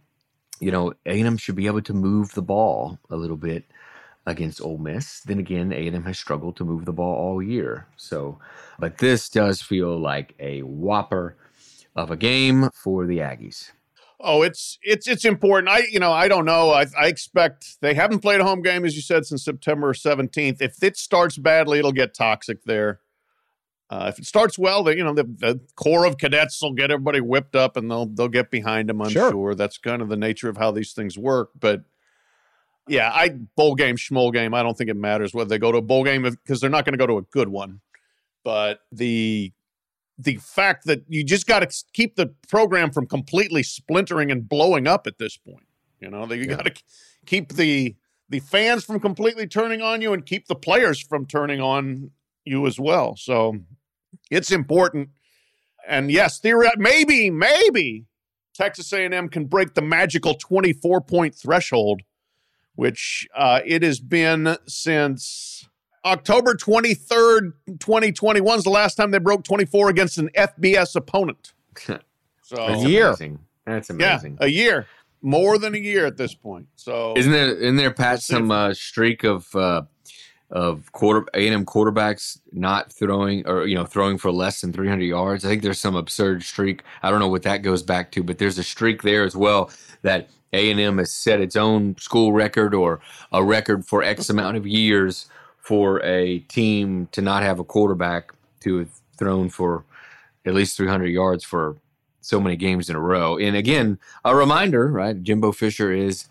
you know, A&M should be able to move the ball a little bit against Ole Miss. Then again, A&M has struggled to move the ball all year. So, but this does feel like a whopper of a game for the Aggies. Oh, it's it's it's important. I you know I don't know. I I expect they haven't played a home game as you said since September seventeenth. If it starts badly, it'll get toxic there. Uh, if it starts well, then you know the, the Corps of cadets will get everybody whipped up and they'll they'll get behind them. I'm Sure. sure. That's kind of the nature of how these things work. But yeah, I bowl game, schmoll game. I don't think it matters whether they go to a bowl game because they're not going to go to a good one. But the the fact that you just got to keep the program from completely splintering and blowing up at this point. You know, that you got to keep the the fans from completely turning on you and keep the players from turning on you as well. So it's important. And yes, theoret- maybe maybe Texas A&M can break the magical 24 point threshold, which uh, it has been since October 23rd, 2021 is the last time they broke 24 against an FBS opponent. So That's A year. amazing. That's yeah, amazing. a year, more than a year at this point. So Isn't there in there, Pat, some uh, streak of uh, of quarter A and M quarterbacks not throwing or you know throwing for less than 300 yards? I think there's some absurd streak. I don't know what that goes back to, but there's a streak there as well that A and M has set its own school record or a record for X amount of years for a team to not have a quarterback to have thrown for at least 300 yards for so many games in a row. And again, a reminder, right? Jimbo Fisher is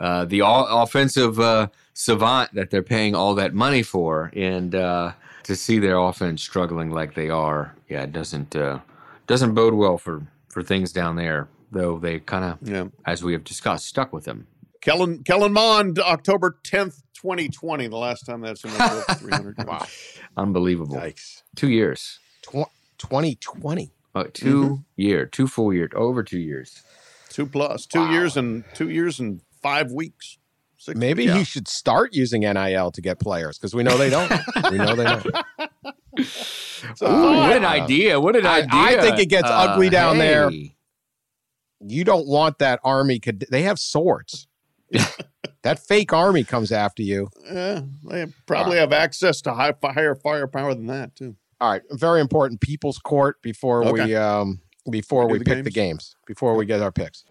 uh, the all offensive uh, savant that they're paying all that money for, and uh, to see their offense struggling like they are, yeah, it doesn't uh, doesn't bode well for for things down there. Though they kind of, yeah. as we have discussed, stuck with them. Kellen Kellen Mond, October 10th, 2020, the last time that's in the 300. Wow. Unbelievable. Yikes. Two years, Tw- 2020. uh, 2 year, two full year, over two years. Two plus, two Wow. years and two years and five weeks. Six Maybe weeks. he should start using NIL to get players because we know they don't. we know they don't. So, Ooh, what an Uh, idea! What an I- idea! I think it gets Uh, ugly down there. You don't want that army. Could they have swords? that fake army comes after you. yeah, they probably have access to high, higher firepower than that, too. All right, very important people's court before we um before Do we the pick the games, before we get our picks.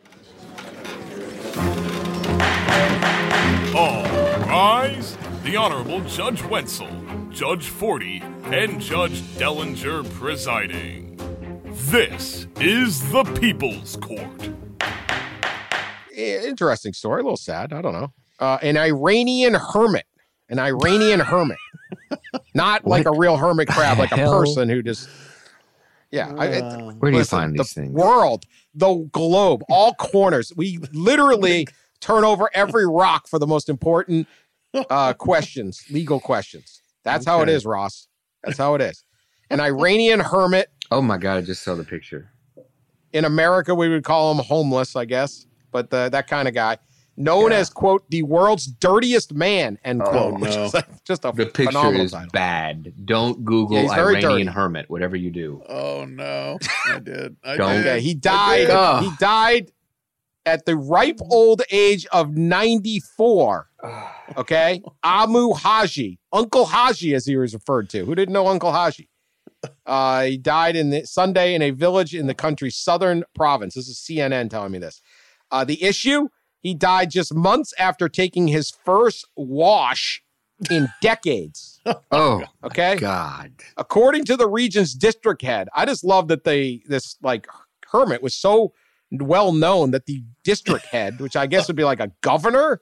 All rise. The Honorable Judge Wetzel, Judge Forde, and Judge Dellenger presiding. This is the People's Court. Interesting story, a little sad. I don't know. Uh, an Iranian hermit, an Iranian hermit, not like a real hermit crab, like a hell? person who just. Yeah, I, it- Where do you listen, find the these things? world, the globe, all corners. We literally turn over every rock for the most important uh, questions, legal questions. That's how it is, Ross. That's how it is. An Iranian hermit Oh my god! I just saw the picture. in America, we would call him homeless, I guess, but uh, that kind of guy, known as quote the world's dirtiest man end quote, Oh, which is like just a The picture is title. bad. Don't Google Yeah, Iranian dirty. hermit. Whatever you do. Oh no, I did. I Don't. did. Okay, he I died. did. He died at the ripe old age of ninety four. Okay, Amou Haji, Uncle Haji, as he was referred to. Who didn't know Uncle Haji? Uh, he died in the Sunday in a village in the country's southern province. This is CNN telling me this. Uh, the issue: he died just months after taking his first wash in decades. Oh Okay, God! according to the region's district head. I just love that they this like hermit was so well known that the district head, which I guess would be like a governor,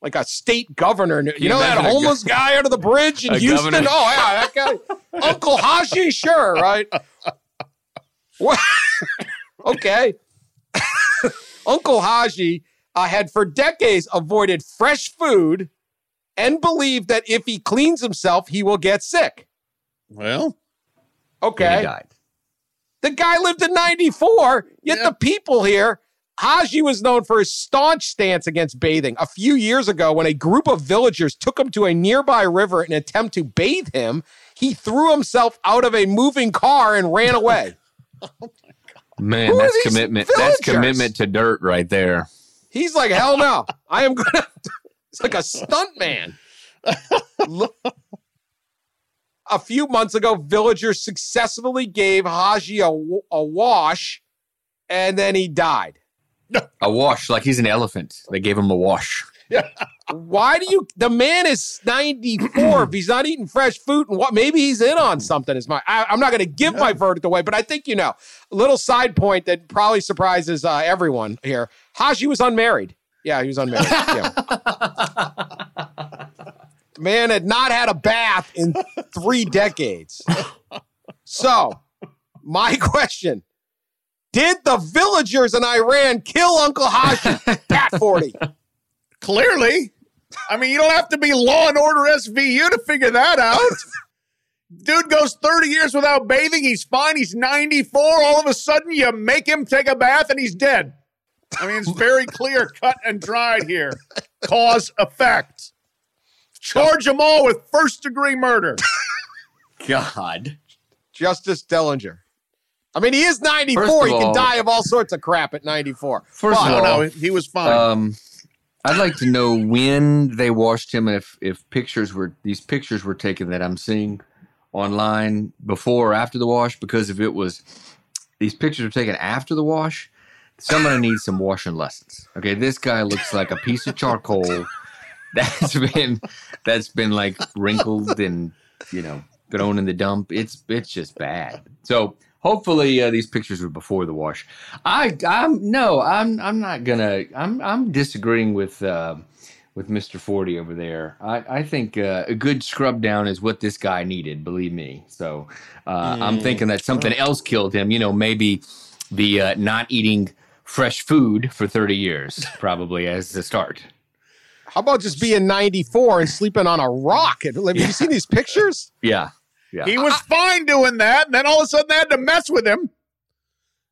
like a state governor. You, you know that imagine a homeless guy under the bridge in Houston? governor? Oh yeah, that guy, Uncle Hashi, sure, right? What? okay. Uncle Haji uh, had for decades avoided fresh food and believed that if he cleans himself, he will get sick. Well, And Okay. He died. The guy lived to 94, yet Yeah. the people here, Haji was known for his staunch stance against bathing. A few years ago, when a group of villagers took him to a nearby river in an attempt to bathe him, he threw himself out of a moving car and ran away. Man, Who are that's these commitment. That's commitment to dirt right there. He's like, hell no. I am gonna. It's like a stunt man. Look- a few months ago, villagers successfully gave Haji a, a wash, and then he died. A wash, like he's an elephant. They gave him a wash. Why do you? The man is ninety four. if he's not eating fresh food, and what? Maybe he's in on something. Is my? I, I'm not going to give my verdict away, but I think you know. A little side point that probably surprises uh, everyone here. Haji was unmarried. Yeah, he was unmarried. Yeah. Man had not had a bath in three decades. So, my question: Did the villagers in Iran kill Uncle Haji? Pat Forde. clearly, I mean, you don't have to be Law and Order SVU to figure that out. Dude goes 30 years without bathing. He's fine. He's 94. All of a sudden, you make him take a bath and he's dead. I mean, it's very clear, cut and dried here. Cause effect. Charge them all with first degree murder. God. Justice Dellenger. I mean, he is 94. First He can die of all sorts of crap at 94. First But- of No, all, no, he was fine. Um, I'd like to know when they washed him, and if if pictures were these pictures were taken that I'm seeing online before or after the wash. Because if it was these pictures were taken after the wash, somebody needs some washing lessons. Okay, this guy looks like a piece of charcoal that's been that's been like wrinkled and you know thrown in the dump. It's it's just bad. So hopefully uh, these pictures were before the wash. I I'm no I'm I'm not gonna I'm I'm disagreeing with uh, with Mr. Forde over there. I I think uh, a good scrub down is what this guy needed. Believe me. So uh, I'm thinking that something else killed him. You know maybe the uh, not eating fresh food for 30 years probably as the start. How about just being 94 and sleeping on a rock? Have you seen these pictures? Yeah. Yeah. He was fine doing that, and then all of a sudden they had to mess with him.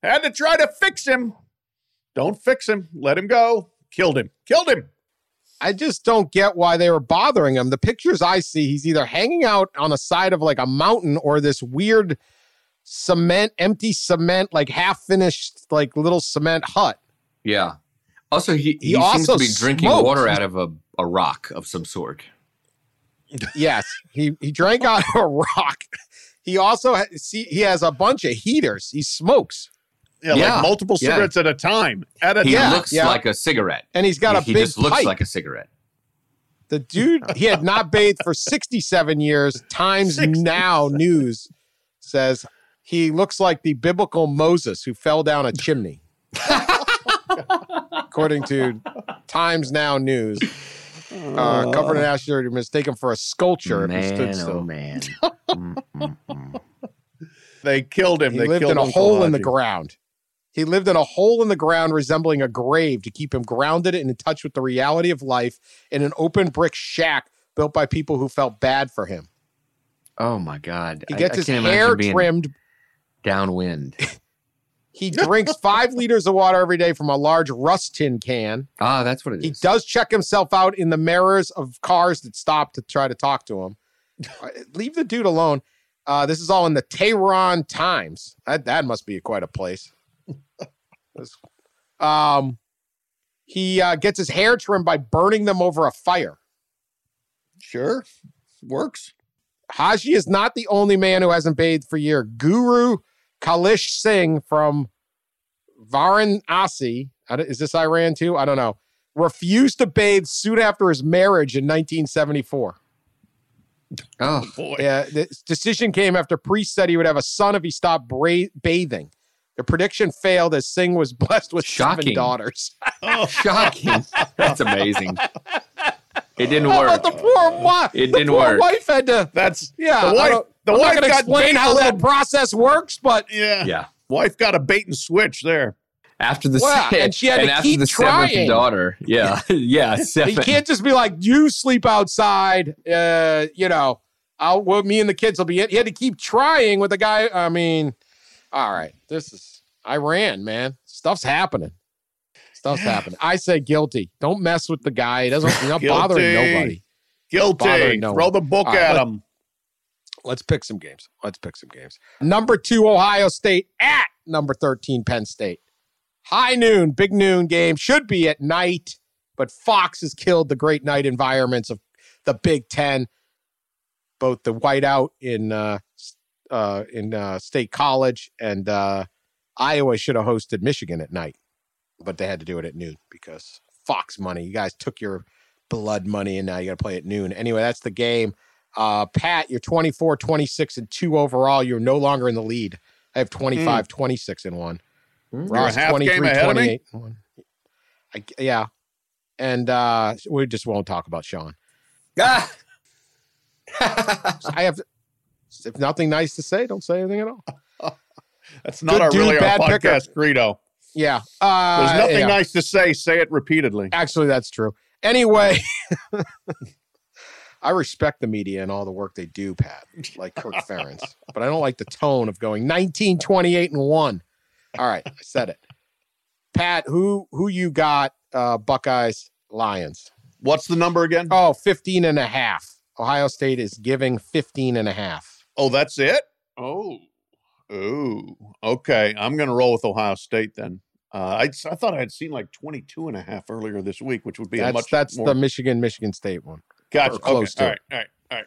Had to try to fix him. Don't fix him. Let him go. Killed him. Killed him. I just don't get why they were bothering him. The pictures I see, he's either hanging out on the side of like a mountain or this weird cement, empty cement, like half finished, like little cement hut. Yeah. Also, he, he, He seems also to be drinking smoked. water out of a, a rock of some sort. Yes, he he drank out of a rock. He also ha- see he has a bunch of heaters. He smokes. Yeah, Yeah, like multiple yeah. cigarettes at a time. At a He time. looks yeah. like a cigarette. And he's got he, a he big just looks pipe. like a cigarette. The dude, he had not bathed for 67 years. Times 67. Now News says he looks like the biblical Moses who fell down a chimney. According to Times Now News, uh, covered in ash dirt, mistaken for a sculpture if he stood Man, still. oh man. They killed him. He they lived in a hole in the ground. He lived in a hole in the ground resembling a grave to keep him grounded and in touch with the reality of life in an open brick shack built by people who felt bad for him. Oh my God. He gets I his can't hair trimmed. downwind. He drinks five liters of water every day from a large rust tin can. Ah, that's what it is. He does check himself out in the mirrors of cars that stop to try to talk to him. Uh, Leave the dude alone. Uh, this is all in the Tehran Times. That, that must be quite a place. Um, he uh, gets his hair trimmed by burning them over a fire. Sure. Works. Haji is not the only man who hasn't bathed for a year. Guru Kailash Singh from Varanasi, I is this Iran too? I don't know. Refused to bathe soon after his marriage in 1974. Oh, Boy. Yeah, this decision came after priest said he would have a son if he stopped bra- bathing. The prediction failed as Singh was blessed with seven Shocking. daughters. Oh. shocking. That's amazing. It didn't How work. about the poor wife? It the didn't poor work. wife had to. That's Yeah, The wife. Don't- The I'm not wife going to got explain how that process works, but Yeah. Yeah. Wife got a bait and switch there. After the Well, se- and she had to after keep the trying. seventh daughter. Yeah. yeah. Seven. You can't just be like, you sleep outside. Uh, you know, I'll well, me and the kids will be in. You had to keep trying with the guy. I mean, all right, this is Iran, man. Stuff's happening. Stuff's happening. I say guilty. Don't mess with the guy. He doesn't. He's not bothering nobody. Guilty. Bothering no Throw one. the book All right, at let- him. Let's pick some games. Let's pick some games. Number two, Ohio State at number 13, Penn State. High noon, big noon game. Should be at night, but Fox has killed the great night environments of the Big Ten. Both the whiteout in uh, uh, in uh, State College and uh, Iowa should have hosted Michigan at night, but they had to do it at noon because Fox money. You guys took your blood money and now you got to play at noon. Anyway, that's the game. Uh, Pat, you're 24, 26, and two overall. You're no longer in the lead. I have 25, 26 and one. Ross, Hmm. half game ahead of me? 28 and one. I, yeah. And uh, we just won't talk about Sean. Ah! I have, if nothing nice to say, don't say anything at all. That's not Good our dude, really our bad picker. podcast credo. Yeah. Uh, There's nothing yeah. nice to say. Say it repeatedly. Actually, that's true. Anyway, I respect the media and all the work they do, Pat, like Kirk Ferentz, but I don't like the tone of going 19, 28, and one. All right, I said it. Pat, who who you got? Uh, Buckeyes, Lions. What's the number again? Oh, 15 and a half. Ohio State is giving 15 and a half. Oh, that's it? Oh. Oh. Okay. I'm going to roll with Ohio State then. Uh, I, I thought I had seen like 22 and a half earlier this week, which would be a That's much that's more. the Michigan Michigan State one. Gotcha. close okay. to All right. All right. All right.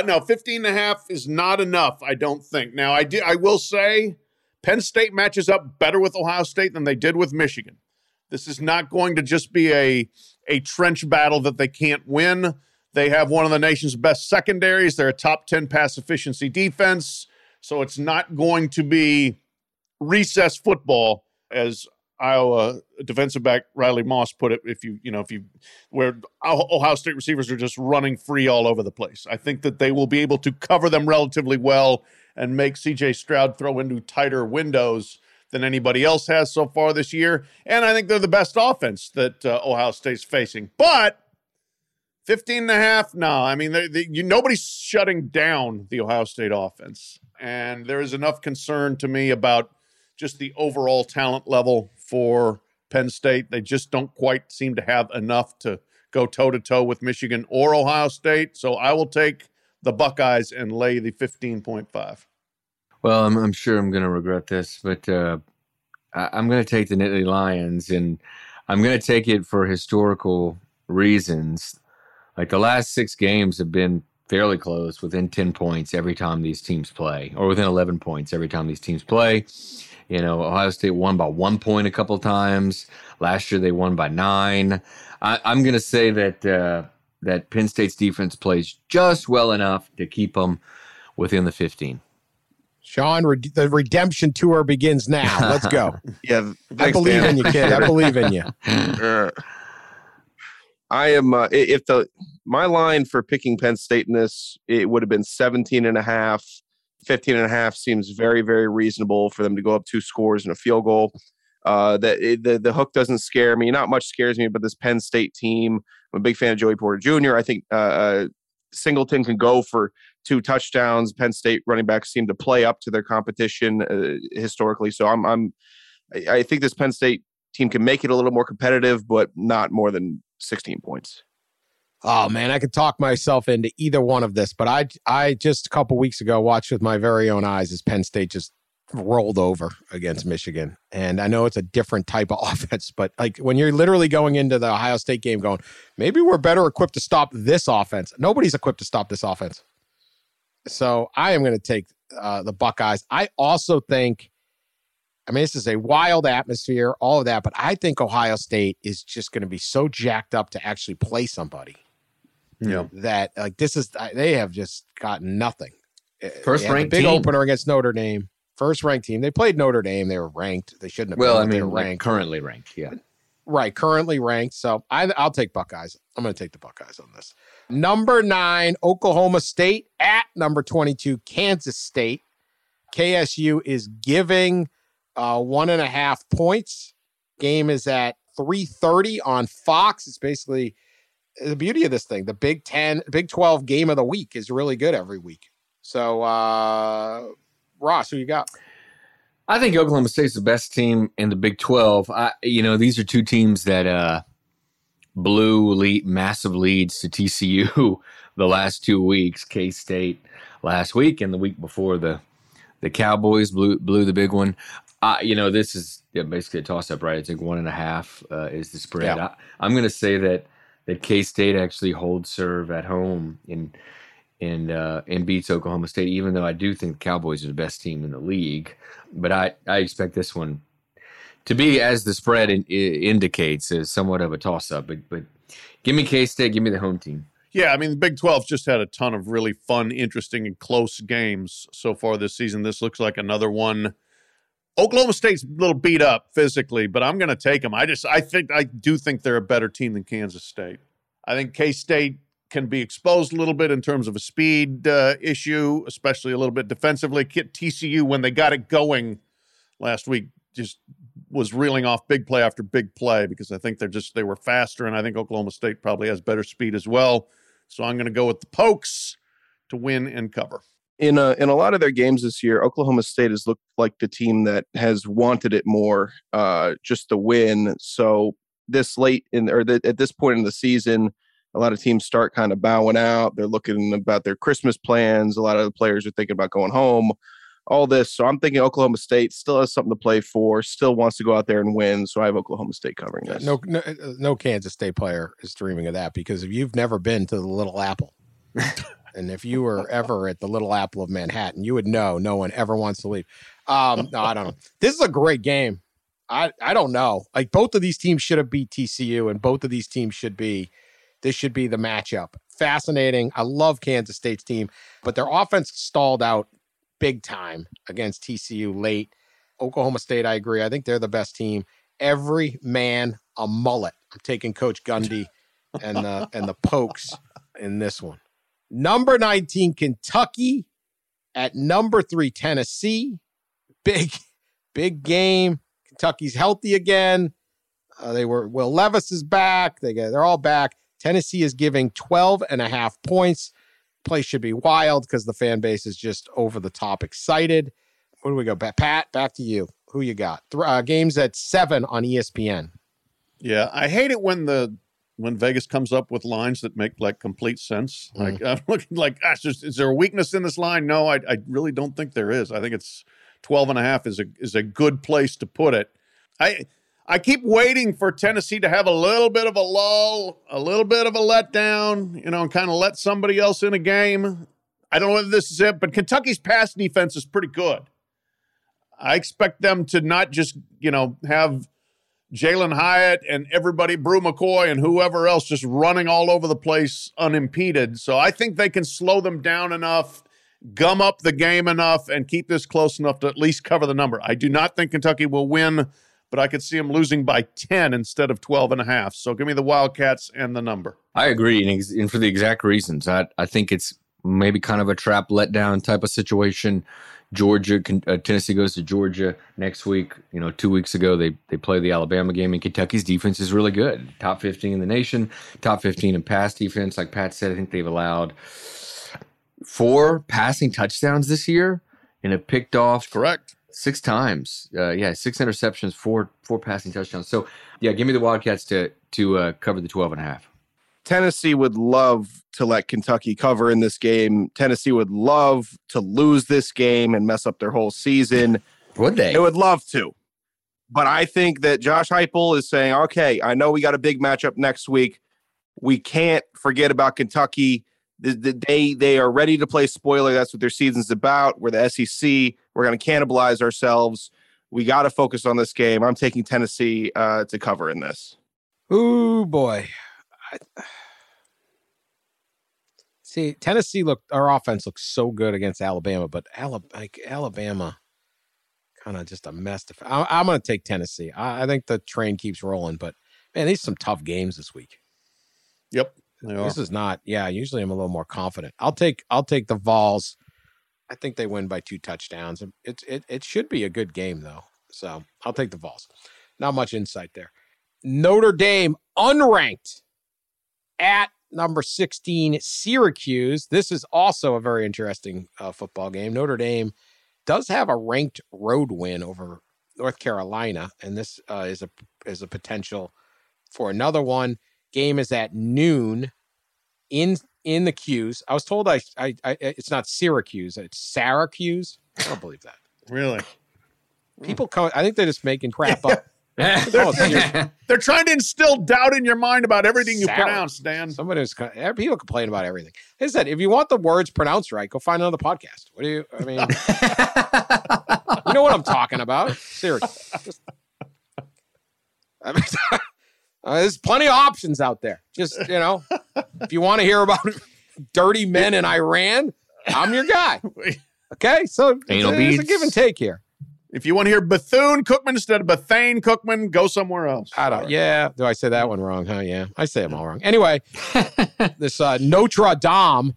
Uh, no, 15 and a half is not enough, I don't think. Now, I did. I will say Penn State matches up better with Ohio State than they did with Michigan. This is not going to just be a, a trench battle that they can't win. They have one of the nation's best secondaries. They're a top 10 pass efficiency defense. So it's not going to be recess football, as Iowa defensive back Riley Moss put it. If you, you know, if you, where Ohio State receivers are just running free all over the place. I think that they will be able to cover them relatively well and make CJ Stroud throw into tighter windows than anybody else has so far this year. And I think they're the best offense that uh, Ohio State's facing. But 15 and a half, no. I mean, they, they, you, nobody's shutting down the Ohio State offense. And there is enough concern to me about just the overall talent level for Penn State. They just don't quite seem to have enough to go toe to toe with Michigan or Ohio State. So I will take the Buckeyes and lay the 15.5. Well, I'm, I'm sure I'm going to regret this, but uh, I, I'm going to take the Nittany Lions, and I'm going to take it for historical reasons. Like the last six games have been fairly close, within 10 points every time these teams play, or within 11 points every time these teams play. You know, Ohio State won by one point a couple times. Last year they won by nine. I, am going to say that uh, that Penn State's defense plays just well enough to keep them within the 15. Sean, re- the redemption tour begins now. Let's go. yeah, I believe Dan. in you, kid. I believe in you. I am uh, if the my line for picking Penn State in this it would have been 17 and a half 15 and a half seems very very reasonable for them to go up two scores and a field goal. Uh, that the the hook doesn't scare me not much scares me but this Penn State team I'm a big fan of Joey Porter Jr. I think uh, uh, Singleton can go for two touchdowns. Penn State running backs seem to play up to their competition uh, historically. So I'm I'm I think this Penn State team can make it a little more competitive but not more than 16 points. Oh man, I could talk myself into either one of this, but I I just a couple weeks ago watched with my very own eyes as Penn State just rolled over against Michigan. And I know it's a different type of offense, but like when you're literally going into the Ohio State game going, maybe we're better equipped to stop this offense. Nobody's equipped to stop this offense. So I am going to take uh, the Buckeyes. I also think, I mean, this is a wild atmosphere, all of that, but I think Ohio State is just going to be so jacked up to actually play somebody Yeah. that like this is they have just gotten nothing. Uh, First they ranked big team. opener against Notre Dame. First ranked team. They played Notre Dame. They were ranked. They shouldn't have. Well, I been, but they mean, like ranked. currently ranked. Yeah. right, currently ranked. So I, I'll take Buckeyes. I'm going to take the Buckeyes on this. Number nine, Oklahoma State at number 22, Kansas State. KSU is giving uh, one and a half points. Game is at 3:30 on Fox. It's basically the beauty of this thing. The Big 10, Big 12 game of the week is really good every week. So, uh, Ross, who you got? I think Oklahoma State's the best team in the Big 12. I, you know, these are two teams that uh, blew lead, massive leads to TCU the last two weeks. K State last week and the week before the the Cowboys blew blew the big one. Uh, you know, this is yeah, basically a toss up, right? I think one and a half uh, is the spread. Yeah. I, I'm going to say that that K State actually holds serve at home and and uh, and beats Oklahoma State, even though I do think the Cowboys are the best team in the league. But I, I expect this one to be, as the spread in, i- indicates, is somewhat of a toss up. But but give me K State, give me the home team. Yeah, I mean, the Big 12 just had a ton of really fun, interesting, and close games so far this season. This looks like another one. Oklahoma State's a little beat up physically, but I'm going to take them. I just, I think, I do think they're a better team than Kansas State. I think K State can be exposed a little bit in terms of a speed uh, issue, especially a little bit defensively. TCU, when they got it going last week, just was reeling off big play after big play because I think they're just, they were faster, and I think Oklahoma State probably has better speed as well. So I'm going to go with the Pokes to win and cover. In a, in a lot of their games this year, Oklahoma State has looked like the team that has wanted it more, uh, just the win. So this late in or the, at this point in the season, a lot of teams start kind of bowing out. They're looking about their Christmas plans. A lot of the players are thinking about going home. All this, so I'm thinking Oklahoma State still has something to play for. Still wants to go out there and win. So I have Oklahoma State covering this. No, no, no Kansas State player is dreaming of that because if you've never been to the Little Apple, and if you were ever at the Little Apple of Manhattan, you would know no one ever wants to leave. Um, no, I don't know. This is a great game. I I don't know. Like both of these teams should have beat TCU, and both of these teams should be. This should be the matchup. Fascinating. I love Kansas State's team, but their offense stalled out big time against TCU late. Oklahoma State, I agree. I think they're the best team. Every man a mullet. I'm taking Coach Gundy and the and the Pokes in this one. Number 19, Kentucky. At number three, Tennessee. Big, big game. Kentucky's healthy again. Uh, they were Will Levis is back. They get, they're all back. Tennessee is giving 12 and a half points. Play should be wild because the fan base is just over the top excited. Where do we go? Pa- Pat, back to you. Who you got? Uh, games at seven on ESPN. Yeah, I hate it when the when Vegas comes up with lines that make like complete sense. Like mm. I'm looking like, gosh, is, is there a weakness in this line? No, I, I really don't think there is. I think it's 12 and a half is a is a good place to put it. I I keep waiting for Tennessee to have a little bit of a lull, a little bit of a letdown, you know, and kind of let somebody else in a game. I don't know if this is it, but Kentucky's pass defense is pretty good. I expect them to not just, you know, have Jalin Hyatt and everybody, Bru McCoy and whoever else just running all over the place unimpeded. So I think they can slow them down enough, gum up the game enough, and keep this close enough to at least cover the number. I do not think Kentucky will win, but I could see them losing by 10 instead of 12 and a half. So give me the Wildcats and the number. I agree, and, for the exact reasons. I, I think it's maybe kind of a trap letdown type of situation. Georgia, uh, Tennessee goes to Georgia next week. You know, two weeks ago they they play the Alabama game, and Kentucky's defense is really good, top fifteen in the nation, top fifteen in pass defense. Like Pat said, I think they've allowed four passing touchdowns this year, and have picked off correct six times. Uh, yeah, six interceptions, four four passing touchdowns. So yeah, give me the Wildcats to to uh, cover the 12 and a half. Tennessee would love to let Kentucky cover in this game. Tennessee would love to lose this game and mess up their whole season. Would they? They would love to. But I think that Josh Heupel is saying, okay, I know we got a big matchup next week. We can't forget about Kentucky. The, the, they they are ready to play spoiler. That's what their season's about. We're the SEC. We're going to cannibalize ourselves. We got to focus on this game. I'm taking Tennessee uh, to cover in this. Oh boy. I, see, Tennessee looked our offense looks so good against Alabama, but Alabama, like Alabama, kind of just a mess. To, I, am going to take Tennessee. I, I, think the train keeps rolling, but man, these some tough games this week. Yep, this is not. Yeah, usually I'm a little more confident. I'll take I'll take the Vols. I think they win by two touchdowns. It it it should be a good game though. So I'll take the Vols. Not much insight there. Notre Dame unranked at number 16, Syracuse. This is also a very interesting uh, football game. Notre Dame does have a ranked road win over North Carolina, and this uh, is a is a potential for another one. Game is at noon in in the 'Cuse. I was told I, I, I it's not Syracuse, it's Syracuse. I don't believe that. Really? People, co- I think they're just making crap up. they're, they're, trying to instill doubt in your mind about everything you pronounce, Dan. Somebody who's people complain about everything. They said, if you want the words pronounced right, go find another podcast. What do you? I mean, you know what I'm talking about? Seriously, Just, I mean, uh, there's plenty of options out there. Just you know, if you want to hear about dirty men in Iran, I'm your guy. Okay, so Anal there's a give and take here. If you want to hear Bethune Cookman instead of Bethane Cookman, go somewhere else. I don't. Yeah. Do I say that one wrong? Huh? Yeah. I say them all wrong. Anyway, this uh, Notre Dame.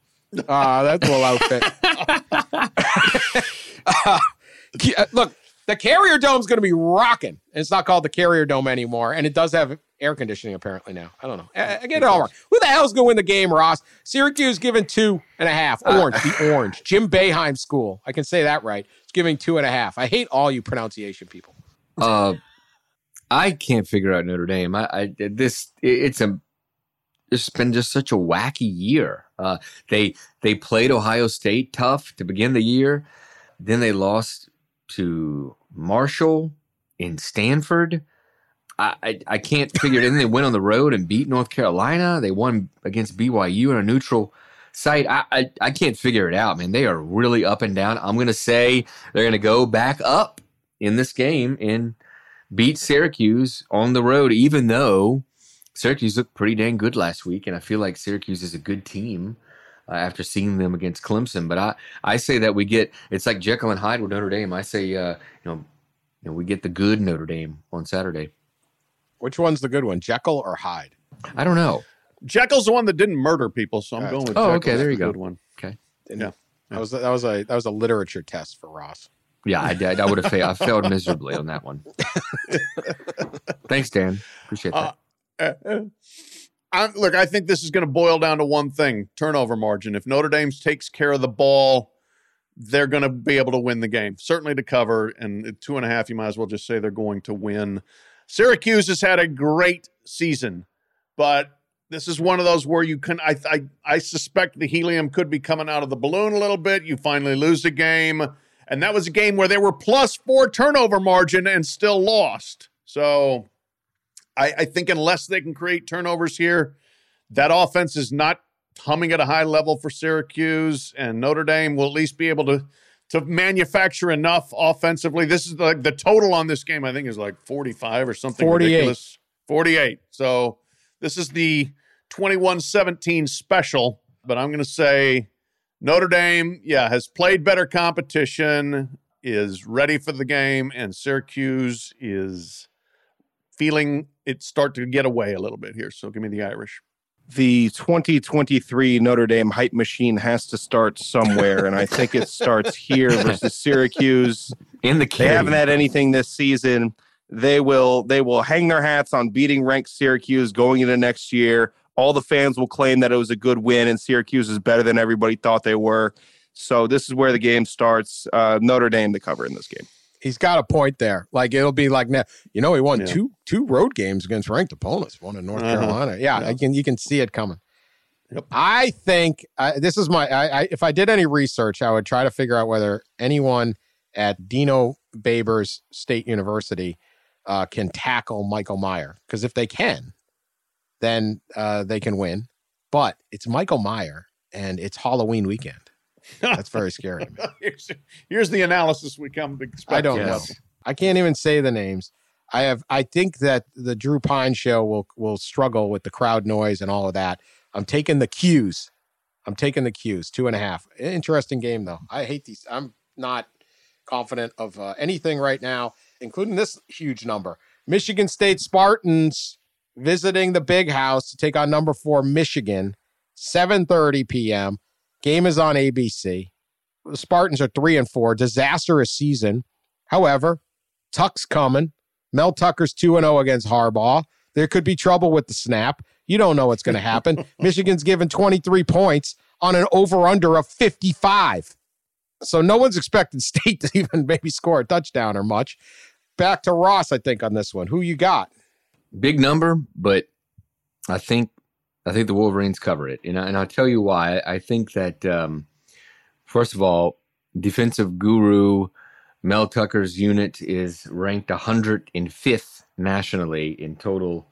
Uh, that little outfit. uh, look, the Carrier Dome's going to be rocking. It's not called the Carrier Dome anymore, and it does have air conditioning apparently now. I don't know. I, I get it all wrong. Who the hell's going to win the game, Ross? Syracuse given two and a half. Orange, uh, the orange. Jim Boeheim School. I can say that right giving two and a half. I hate all you pronunciation people. Uh, I can't figure out Notre Dame. I, I this it's a it's been just such a wacky year. Uh, they they played Ohio State tough to begin the year, then they lost to Marshall in Stanford. I, I, I can't figure it. And they went on the road and beat North Carolina. They won against BYU in a neutral site. I, I, I can't figure it out, man. They are really up and down. I'm going to say they're going to go back up in this game and beat Syracuse on the road, even though Syracuse looked pretty dang good last week, and I feel like Syracuse is a good team. Uh, after seeing them against Clemson, but I, I say that we get it's like Jekyll and Hyde with Notre Dame. I say uh, you know you know we get the good Notre Dame on Saturday. Which one's the good one, Jekyll or Hyde? I don't know. Jekyll's the one that didn't murder people, so I'm right. going with. Oh, Jekyll. okay, there you go. Good one. Okay. Yeah. That was that was a that was a literature test for Ross. Yeah, I did. I would have failed. I failed miserably on that one. Thanks, Dan. Appreciate that. Uh, uh, I, look, I think this is going to boil down to one thing: turnover margin. If Notre Dame takes care of the ball, they're going to be able to win the game. Certainly to cover, and two and a half, you might as well just say they're going to win. Syracuse has had a great season, but this is one of those where you can I, I I suspect the helium could be coming out of the balloon a little bit. You finally lose a game, and that was a game where they were plus four turnover margin and still lost. So I, I think unless they can create turnovers here, that offense is not humming at a high level for Syracuse, and Notre Dame will at least be able to to manufacture enough offensively. This is like the, the total on this game. I think is like forty five or something 48. ridiculous. Forty eight. So this is the 21-17 special, but I'm going to say Notre Dame, yeah, has played better competition, is ready for the game, and Syracuse is feeling it start to get away a little bit here. So give me the Irish. the 2023 Notre Dame hype machine has to start somewhere, and I think it starts here versus Syracuse. In the They cave. haven't had anything this season. They will they will hang their hats on beating ranked Syracuse going into next year. All the fans will claim that it was a good win, and Syracuse is better than everybody thought they were. So this is where the game starts. Uh, Notre Dame to cover in this game. He's got a point there. Like it'll be like now, you know, he won Yeah. two two road games against ranked opponents. One in North Uh-huh. Carolina. Yeah, Yeah. I can you can see it coming. Yep. I think I, this is my. I, I if I did any research, I would try to figure out whether anyone at Dino Babers State University uh, can tackle Michael Mayer. Because if they can, then uh, they can win. But it's Michael Mayer, and it's Halloween weekend. That's very scary. to me. here's, here's the analysis we come to expect. I don't Yes. know. I can't even say the names. I have. I think that the Drew Pyne show will will struggle with the crowd noise and all of that. I'm taking the 'Cuse. I'm taking the 'Cuse. Two and a half. Interesting game though. I hate these. I'm not confident of uh, anything right now, including this huge number. Michigan State Spartans visiting the Big House to take on number four Michigan. 7:30 p.m. Game is on ABC. The Spartans are three and four. Disastrous season. However, Tuck's coming. Mel Tucker's 2 0 against Harbaugh. There could be trouble with the snap. You don't know what's going to happen. Michigan's given 23 points on an over under of 55. So no one's expecting State to even maybe score a touchdown or much. Back to Ross, I think, on this one. Who you got? big number, but I think I think the Wolverines cover it, and I, and I'll tell you why. I think that um, first of all, defensive guru Mel Tucker's unit is ranked 105th nationally in total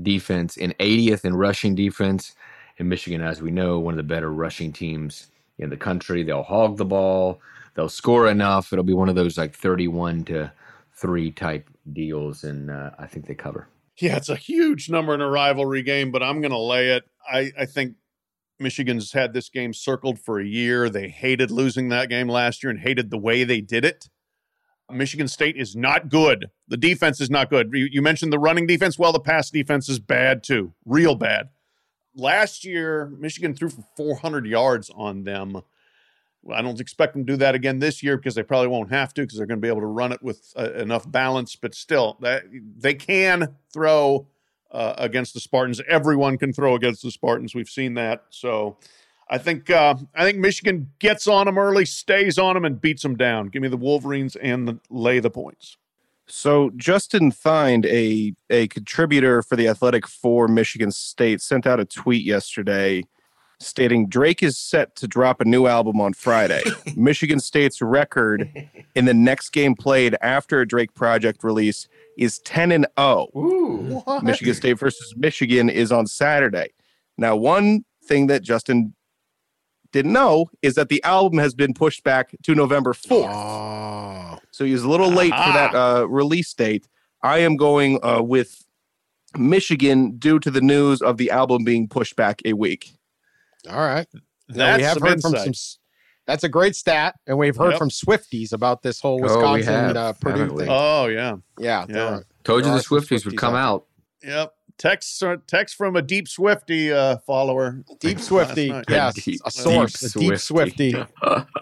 defense and 80th in rushing defense. And Michigan, as we know, one of the better rushing teams in the country. They'll hog the ball. They'll score enough. It'll be one of those like 31 to three type deals, and uh, I think they cover. Yeah, it's a huge number in a rivalry game, but I'm going to lay it. I, I think Michigan's had this game circled for a year. They hated losing that game last year and hated the way they did it. Michigan State is not good. The defense is not good. You, you mentioned the running defense. Well, the pass defense is bad too, real bad. Last year, Michigan threw for 400 yards on them. I don't expect them to do that again this year because they probably won't have to because they're going to be able to run it with uh, enough balance. But still, that, they can throw uh, against the Spartans. Everyone can throw against the Spartans. We've seen that. So I think uh, I think Michigan gets on them early, stays on them, and beats them down. Give me the Wolverines and the, lay the points. So Justin Find, a a contributor for the Athletic for Michigan State, sent out a tweet yesterday stating Drake is set to drop a new album on Friday. Michigan State's record in the next game played after a Drake project release is 10 and 0. Ooh. Michigan State versus Michigan is on Saturday. Now, one thing that Justin didn't know is that the album has been pushed back to November 4th. Oh, So he was a little late for that uh, release date. I am going uh, with Michigan due to the news of the album being pushed back a week. All right. Now, That's we have some heard from some. That's a great stat, and we've heard Yep. from Swifties about this whole Oh, Wisconsin have, uh, Purdue thing. Oh yeah, yeah, Yeah. are- Told you the are some Swifties would come out out. yep. Text uh, text from a deep Swifty uh, follower. Deep last Swifty, night. yes, Deep- a source. deep a deep Swifty.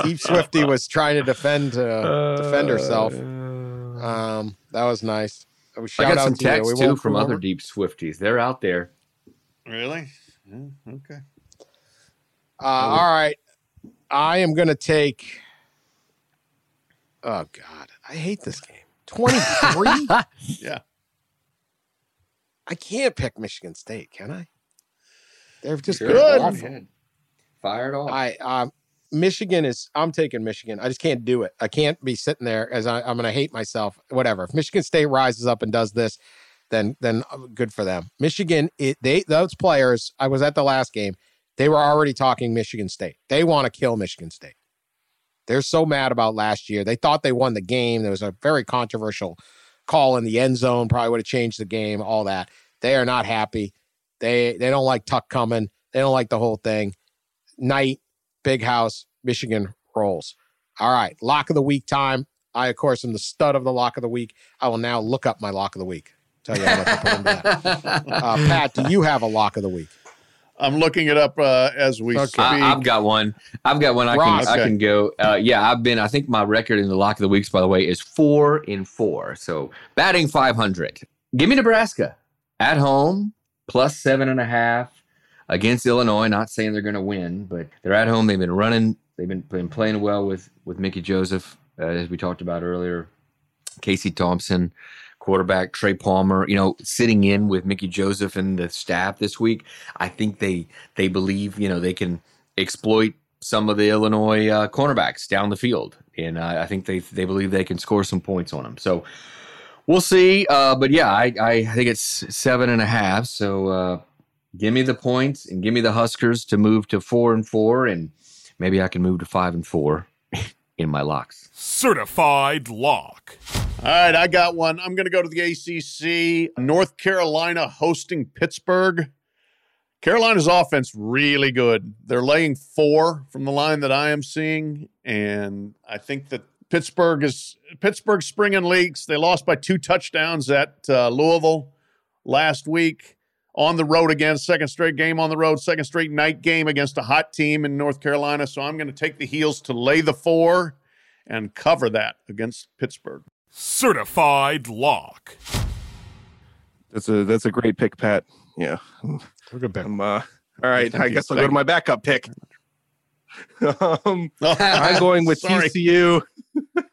Deep Swifty was trying to defend uh, defend herself. Um, that was nice. Uh, I shout got out some to texts We too from go other deep Swifties. They're out there. Really? Yeah, okay. Uh, all right, I am going to take. Oh God, I hate this game. Twenty three. Yeah. I can't pick Michigan State, can I? They're just been Good. awful. Fired off. I um, Michigan is. I'm taking Michigan. I just can't do it. I can't be sitting there as I, I'm going to hate myself. Whatever. If Michigan State rises up and does this, then then uh, good for them. Michigan, it, they those players. I was at the last game. They were already talking Michigan State. They want to kill Michigan State. They're so mad about last year. They thought they won the game. There was a very controversial call in the end zone. Probably would have changed the game. All that. They are not happy. They they don't like Tuck coming. They don't like the whole thing. Night, big house, Michigan rolls. All right, lock of the week time. I, of course, am the stud of the lock of the week. I will now look up my lock of the week. Tell you how much I put into that. Uh, Pat, do you have a lock of the week? I'm looking it up uh, as we Okay. speak. I, have got one. I've got one. I can Ross. I can go. Uh, yeah, I've been. I think my record in the lock of the weeks, by the way, is four in four. So batting 500. Give me Nebraska at home plus seven and a half against Illinois. Not saying they're going to win, but they're at home. They've been running. They've been, been playing well with with Mickey Joseph, uh, as we talked about earlier. Casey Thompson, quarterback Trey Palmer, you know, sitting in with Mickey Joseph and the staff this week. I think they they believe you know they can exploit some of the Illinois uh, cornerbacks down the field, and uh, I think they they believe they can score some points on them. So we'll see. Uh, but yeah, I I think it's seven and a half. So uh, give me the points and give me the Huskers to move to four and four, and maybe I can move to five and four in my locks. Certified lock. All right, I got one. I'm going to go to the ACC. North Carolina hosting Pittsburgh. Carolina's offense really good. They're laying four from the line that I am seeing, and I think that Pittsburgh is Pittsburgh springing leaks. They lost by two touchdowns at uh, Louisville last week on the road again. Second straight game on the road. Second straight night game against a hot team in North Carolina. So I'm going to take the heels to lay the four and cover that against Pittsburgh. Certified lock. That's a that's a great pick, Pat. Yeah. We're good pick. I'm, uh, all right. I guess I'll go to my backup pick. um, I'm I'm going with TCU.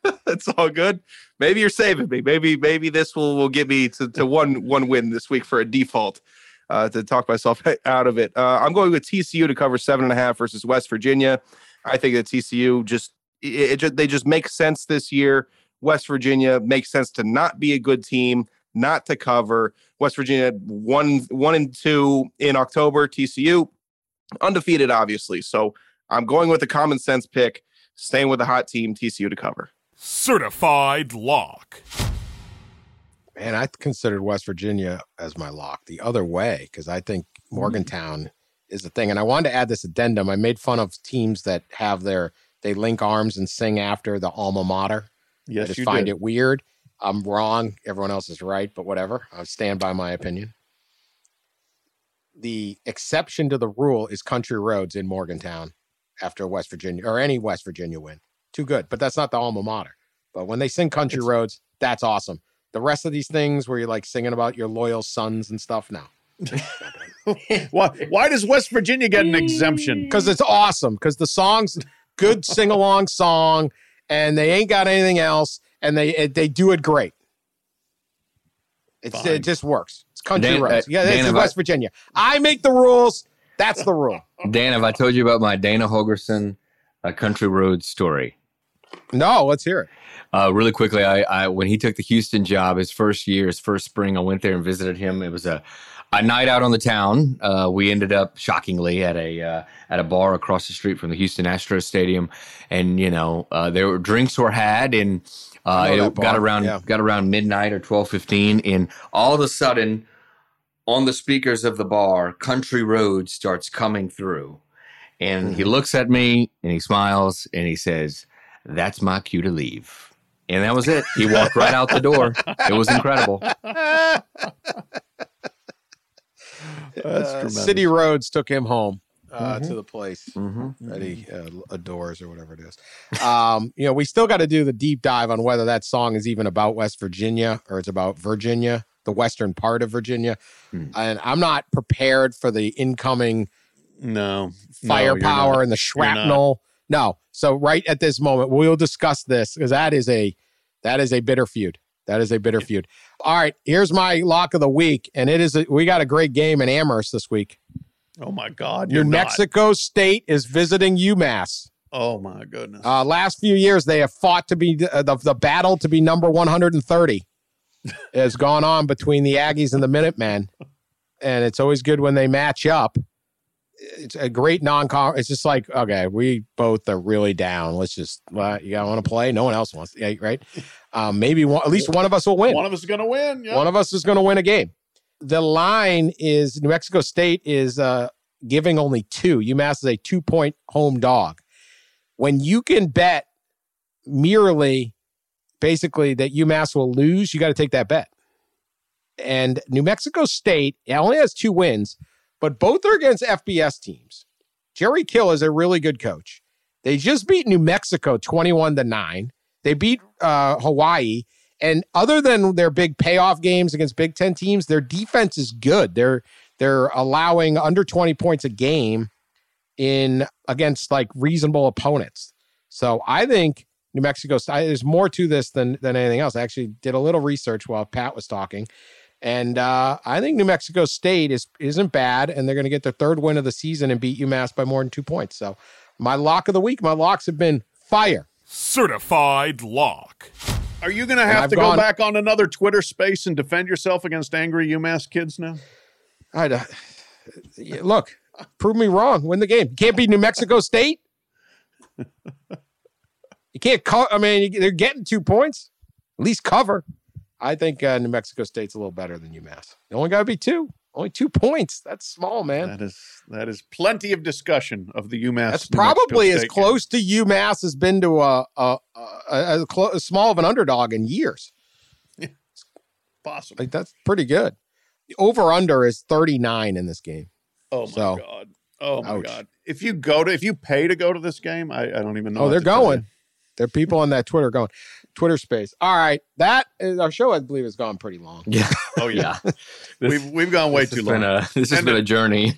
That's all good. Maybe you're saving me. Maybe maybe this will will get me to, to one one win this week for a default. Uh, to talk myself out of it, uh, I'm going with TCU to cover seven and a half versus West Virginia. I think that TCU just it, it just they just make sense this year. West Virginia makes sense to not be a good team, not to cover. West Virginia one one and two in October. TCU undefeated, obviously. So I'm going with the common sense pick, staying with the hot team, TCU to cover. Certified lock. Man, I considered West Virginia as my lock the other way because I think mm. Morgantown is the thing. And I wanted to add this addendum. I made fun of teams that have their they link arms and sing after the alma mater. I Yes, just you find did. it weird. I'm wrong. Everyone else is right, but whatever. I stand by my opinion. The exception to the rule is country roads in Morgantown after West Virginia or any West Virginia win. Too good, but that's not the alma mater. But when they sing country roads, that's awesome. The rest of these things where you're like singing about your loyal sons and stuff, now Why, why does West Virginia get an exemption? because it's awesome. Because the song's good sing along song, and they ain't got anything else, and they it, they do it great. It's, Fine. it just works. It's country Dan- roads. uh, Yeah, this Dan, is have I- West Virginia. I make the rules. That's the rule. Dan, have I told you about my Dana Holgorsen uh, Country Road story? No, let's hear it. Uh, really quickly, I, I when he took the Houston job, his first year, his first spring, I went there and visited him. It was a a night out on the town. Uh, we ended up shockingly at a uh, at a bar across the street from the Houston Astros Stadium, and you know uh, there were drinks were had, and uh, it got around yeah. got around midnight or twelve fifteen, and all of a sudden, on the speakers of the bar, "Country Road" starts coming through, and Mm-hmm. he looks at me and he smiles and he says, "That's my cue to leave." And that was it. He walked right out the door. It was incredible. That's Uh. City Roads took him home uh, Mhm. to the place hmm that he uh, adores or whatever it is. Um, you know, we still got to do the deep dive on whether that song is even about West Virginia or it's about Virginia, the western part of Virginia. Hmm. And I'm not prepared for the incoming No. No, firepower you're and the You're not. shrapnel. No. So right at this moment, we'll discuss this because that is a that is a bitter feud. That is a bitter feud. All right, here's my lock of the week, and it is a, we got a great game in Amherst this week. Oh my God. New You're not. Mexico State is visiting UMass. Oh my goodness. Uh, last few years, they have fought to be uh, the, the battle to be number 130. has gone on between the Aggies and the Minutemen, and it's always good when they match up. It's a great non con It's just like, okay, we both are really down. Let's just, well, you gotta want to play? No one else wants, yeah, right? Um, maybe one, at least one of us will win. One of us is going to win. Yeah. One of us is going to win a game. The line is New Mexico State is uh, giving only two. UMass is a two point home dog. When you can bet merely basically that UMass will lose, you got to take that bet. And New Mexico State only has two wins, but both are against FBS teams. Jerry Kill is a really good coach. They just beat New Mexico 21 to 9. They beat uh, Hawaii. And other than their big payoff games against Big Ten teams, their defense is good. They're they're allowing under 20 points a game in against like reasonable opponents. So I think New Mexico. There's more to this than than anything else. I actually did a little research while Pat was talking, and uh, I think New Mexico State is isn't bad, and they're going to get their third win of the season and beat UMass by more than two points. So my lock of the week, my locks have been fire. Certified lock. Are you going to have to gone, go back on another Twitter space and defend yourself against angry UMass kids now? I uh, look, prove me wrong. Win the game. You can't beat New Mexico State. You can't call. I mean, they're getting two points. At least cover. I think uh, New Mexico State's a little better than UMass. Only got to be two. Only two points. That's small, man. That is that is plenty of discussion of the UMass. That's probably as close game. to UMass has been to a a, a, a, a small of an underdog in years. Yeah, possible. Like that's pretty good. The over under is thirty nine in this game. Oh my so, god. Oh my ouch. god. If you go to if you pay to go to this game, I, I don't even know. Oh, they're going. There are people on that Twitter going, Twitter space. All right. That is our show, I believe, has gone pretty long. Yeah. Oh, yeah. we've, we've gone way too long. A, this has and been a journey.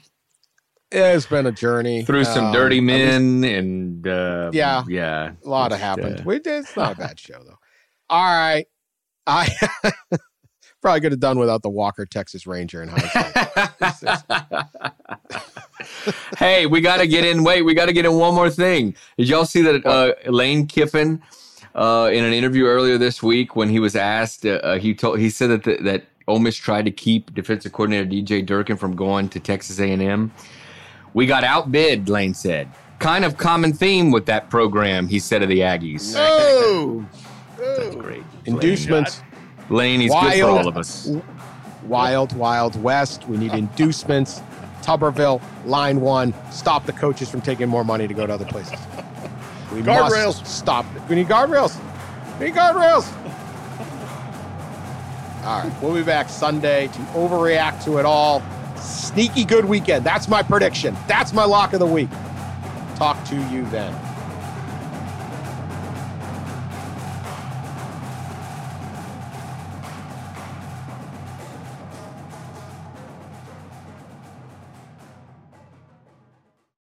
It's been a journey through some um, dirty men and uh, yeah, yeah, a lot of happened. Uh, we did. It's not a bad show though. All right, I probably could have done without the Walker Texas Ranger in hindsight. hey, we got to get in. Wait, we got to get in one more thing. Did y'all see that uh, Lane Kiffin uh, in an interview earlier this week when he was asked, uh, uh he told he said that the, that Ole Miss tried to keep defensive coordinator DJ Durkin from going to Texas A&M. We got outbid, Lane said. Kind of common theme with that program, he said of the Aggies. Oh, that's great. Inducements. Lane, he's wild, good for all of us. Wild, wild west. We need inducements. Tuberville, line one, stop the coaches from taking more money to go to other places. We guardrails. stop. We need guardrails. We need guardrails. All right, we'll be back Sunday to overreact to it all. Sneaky good weekend. That's my prediction. That's my lock of the week. Talk to you then.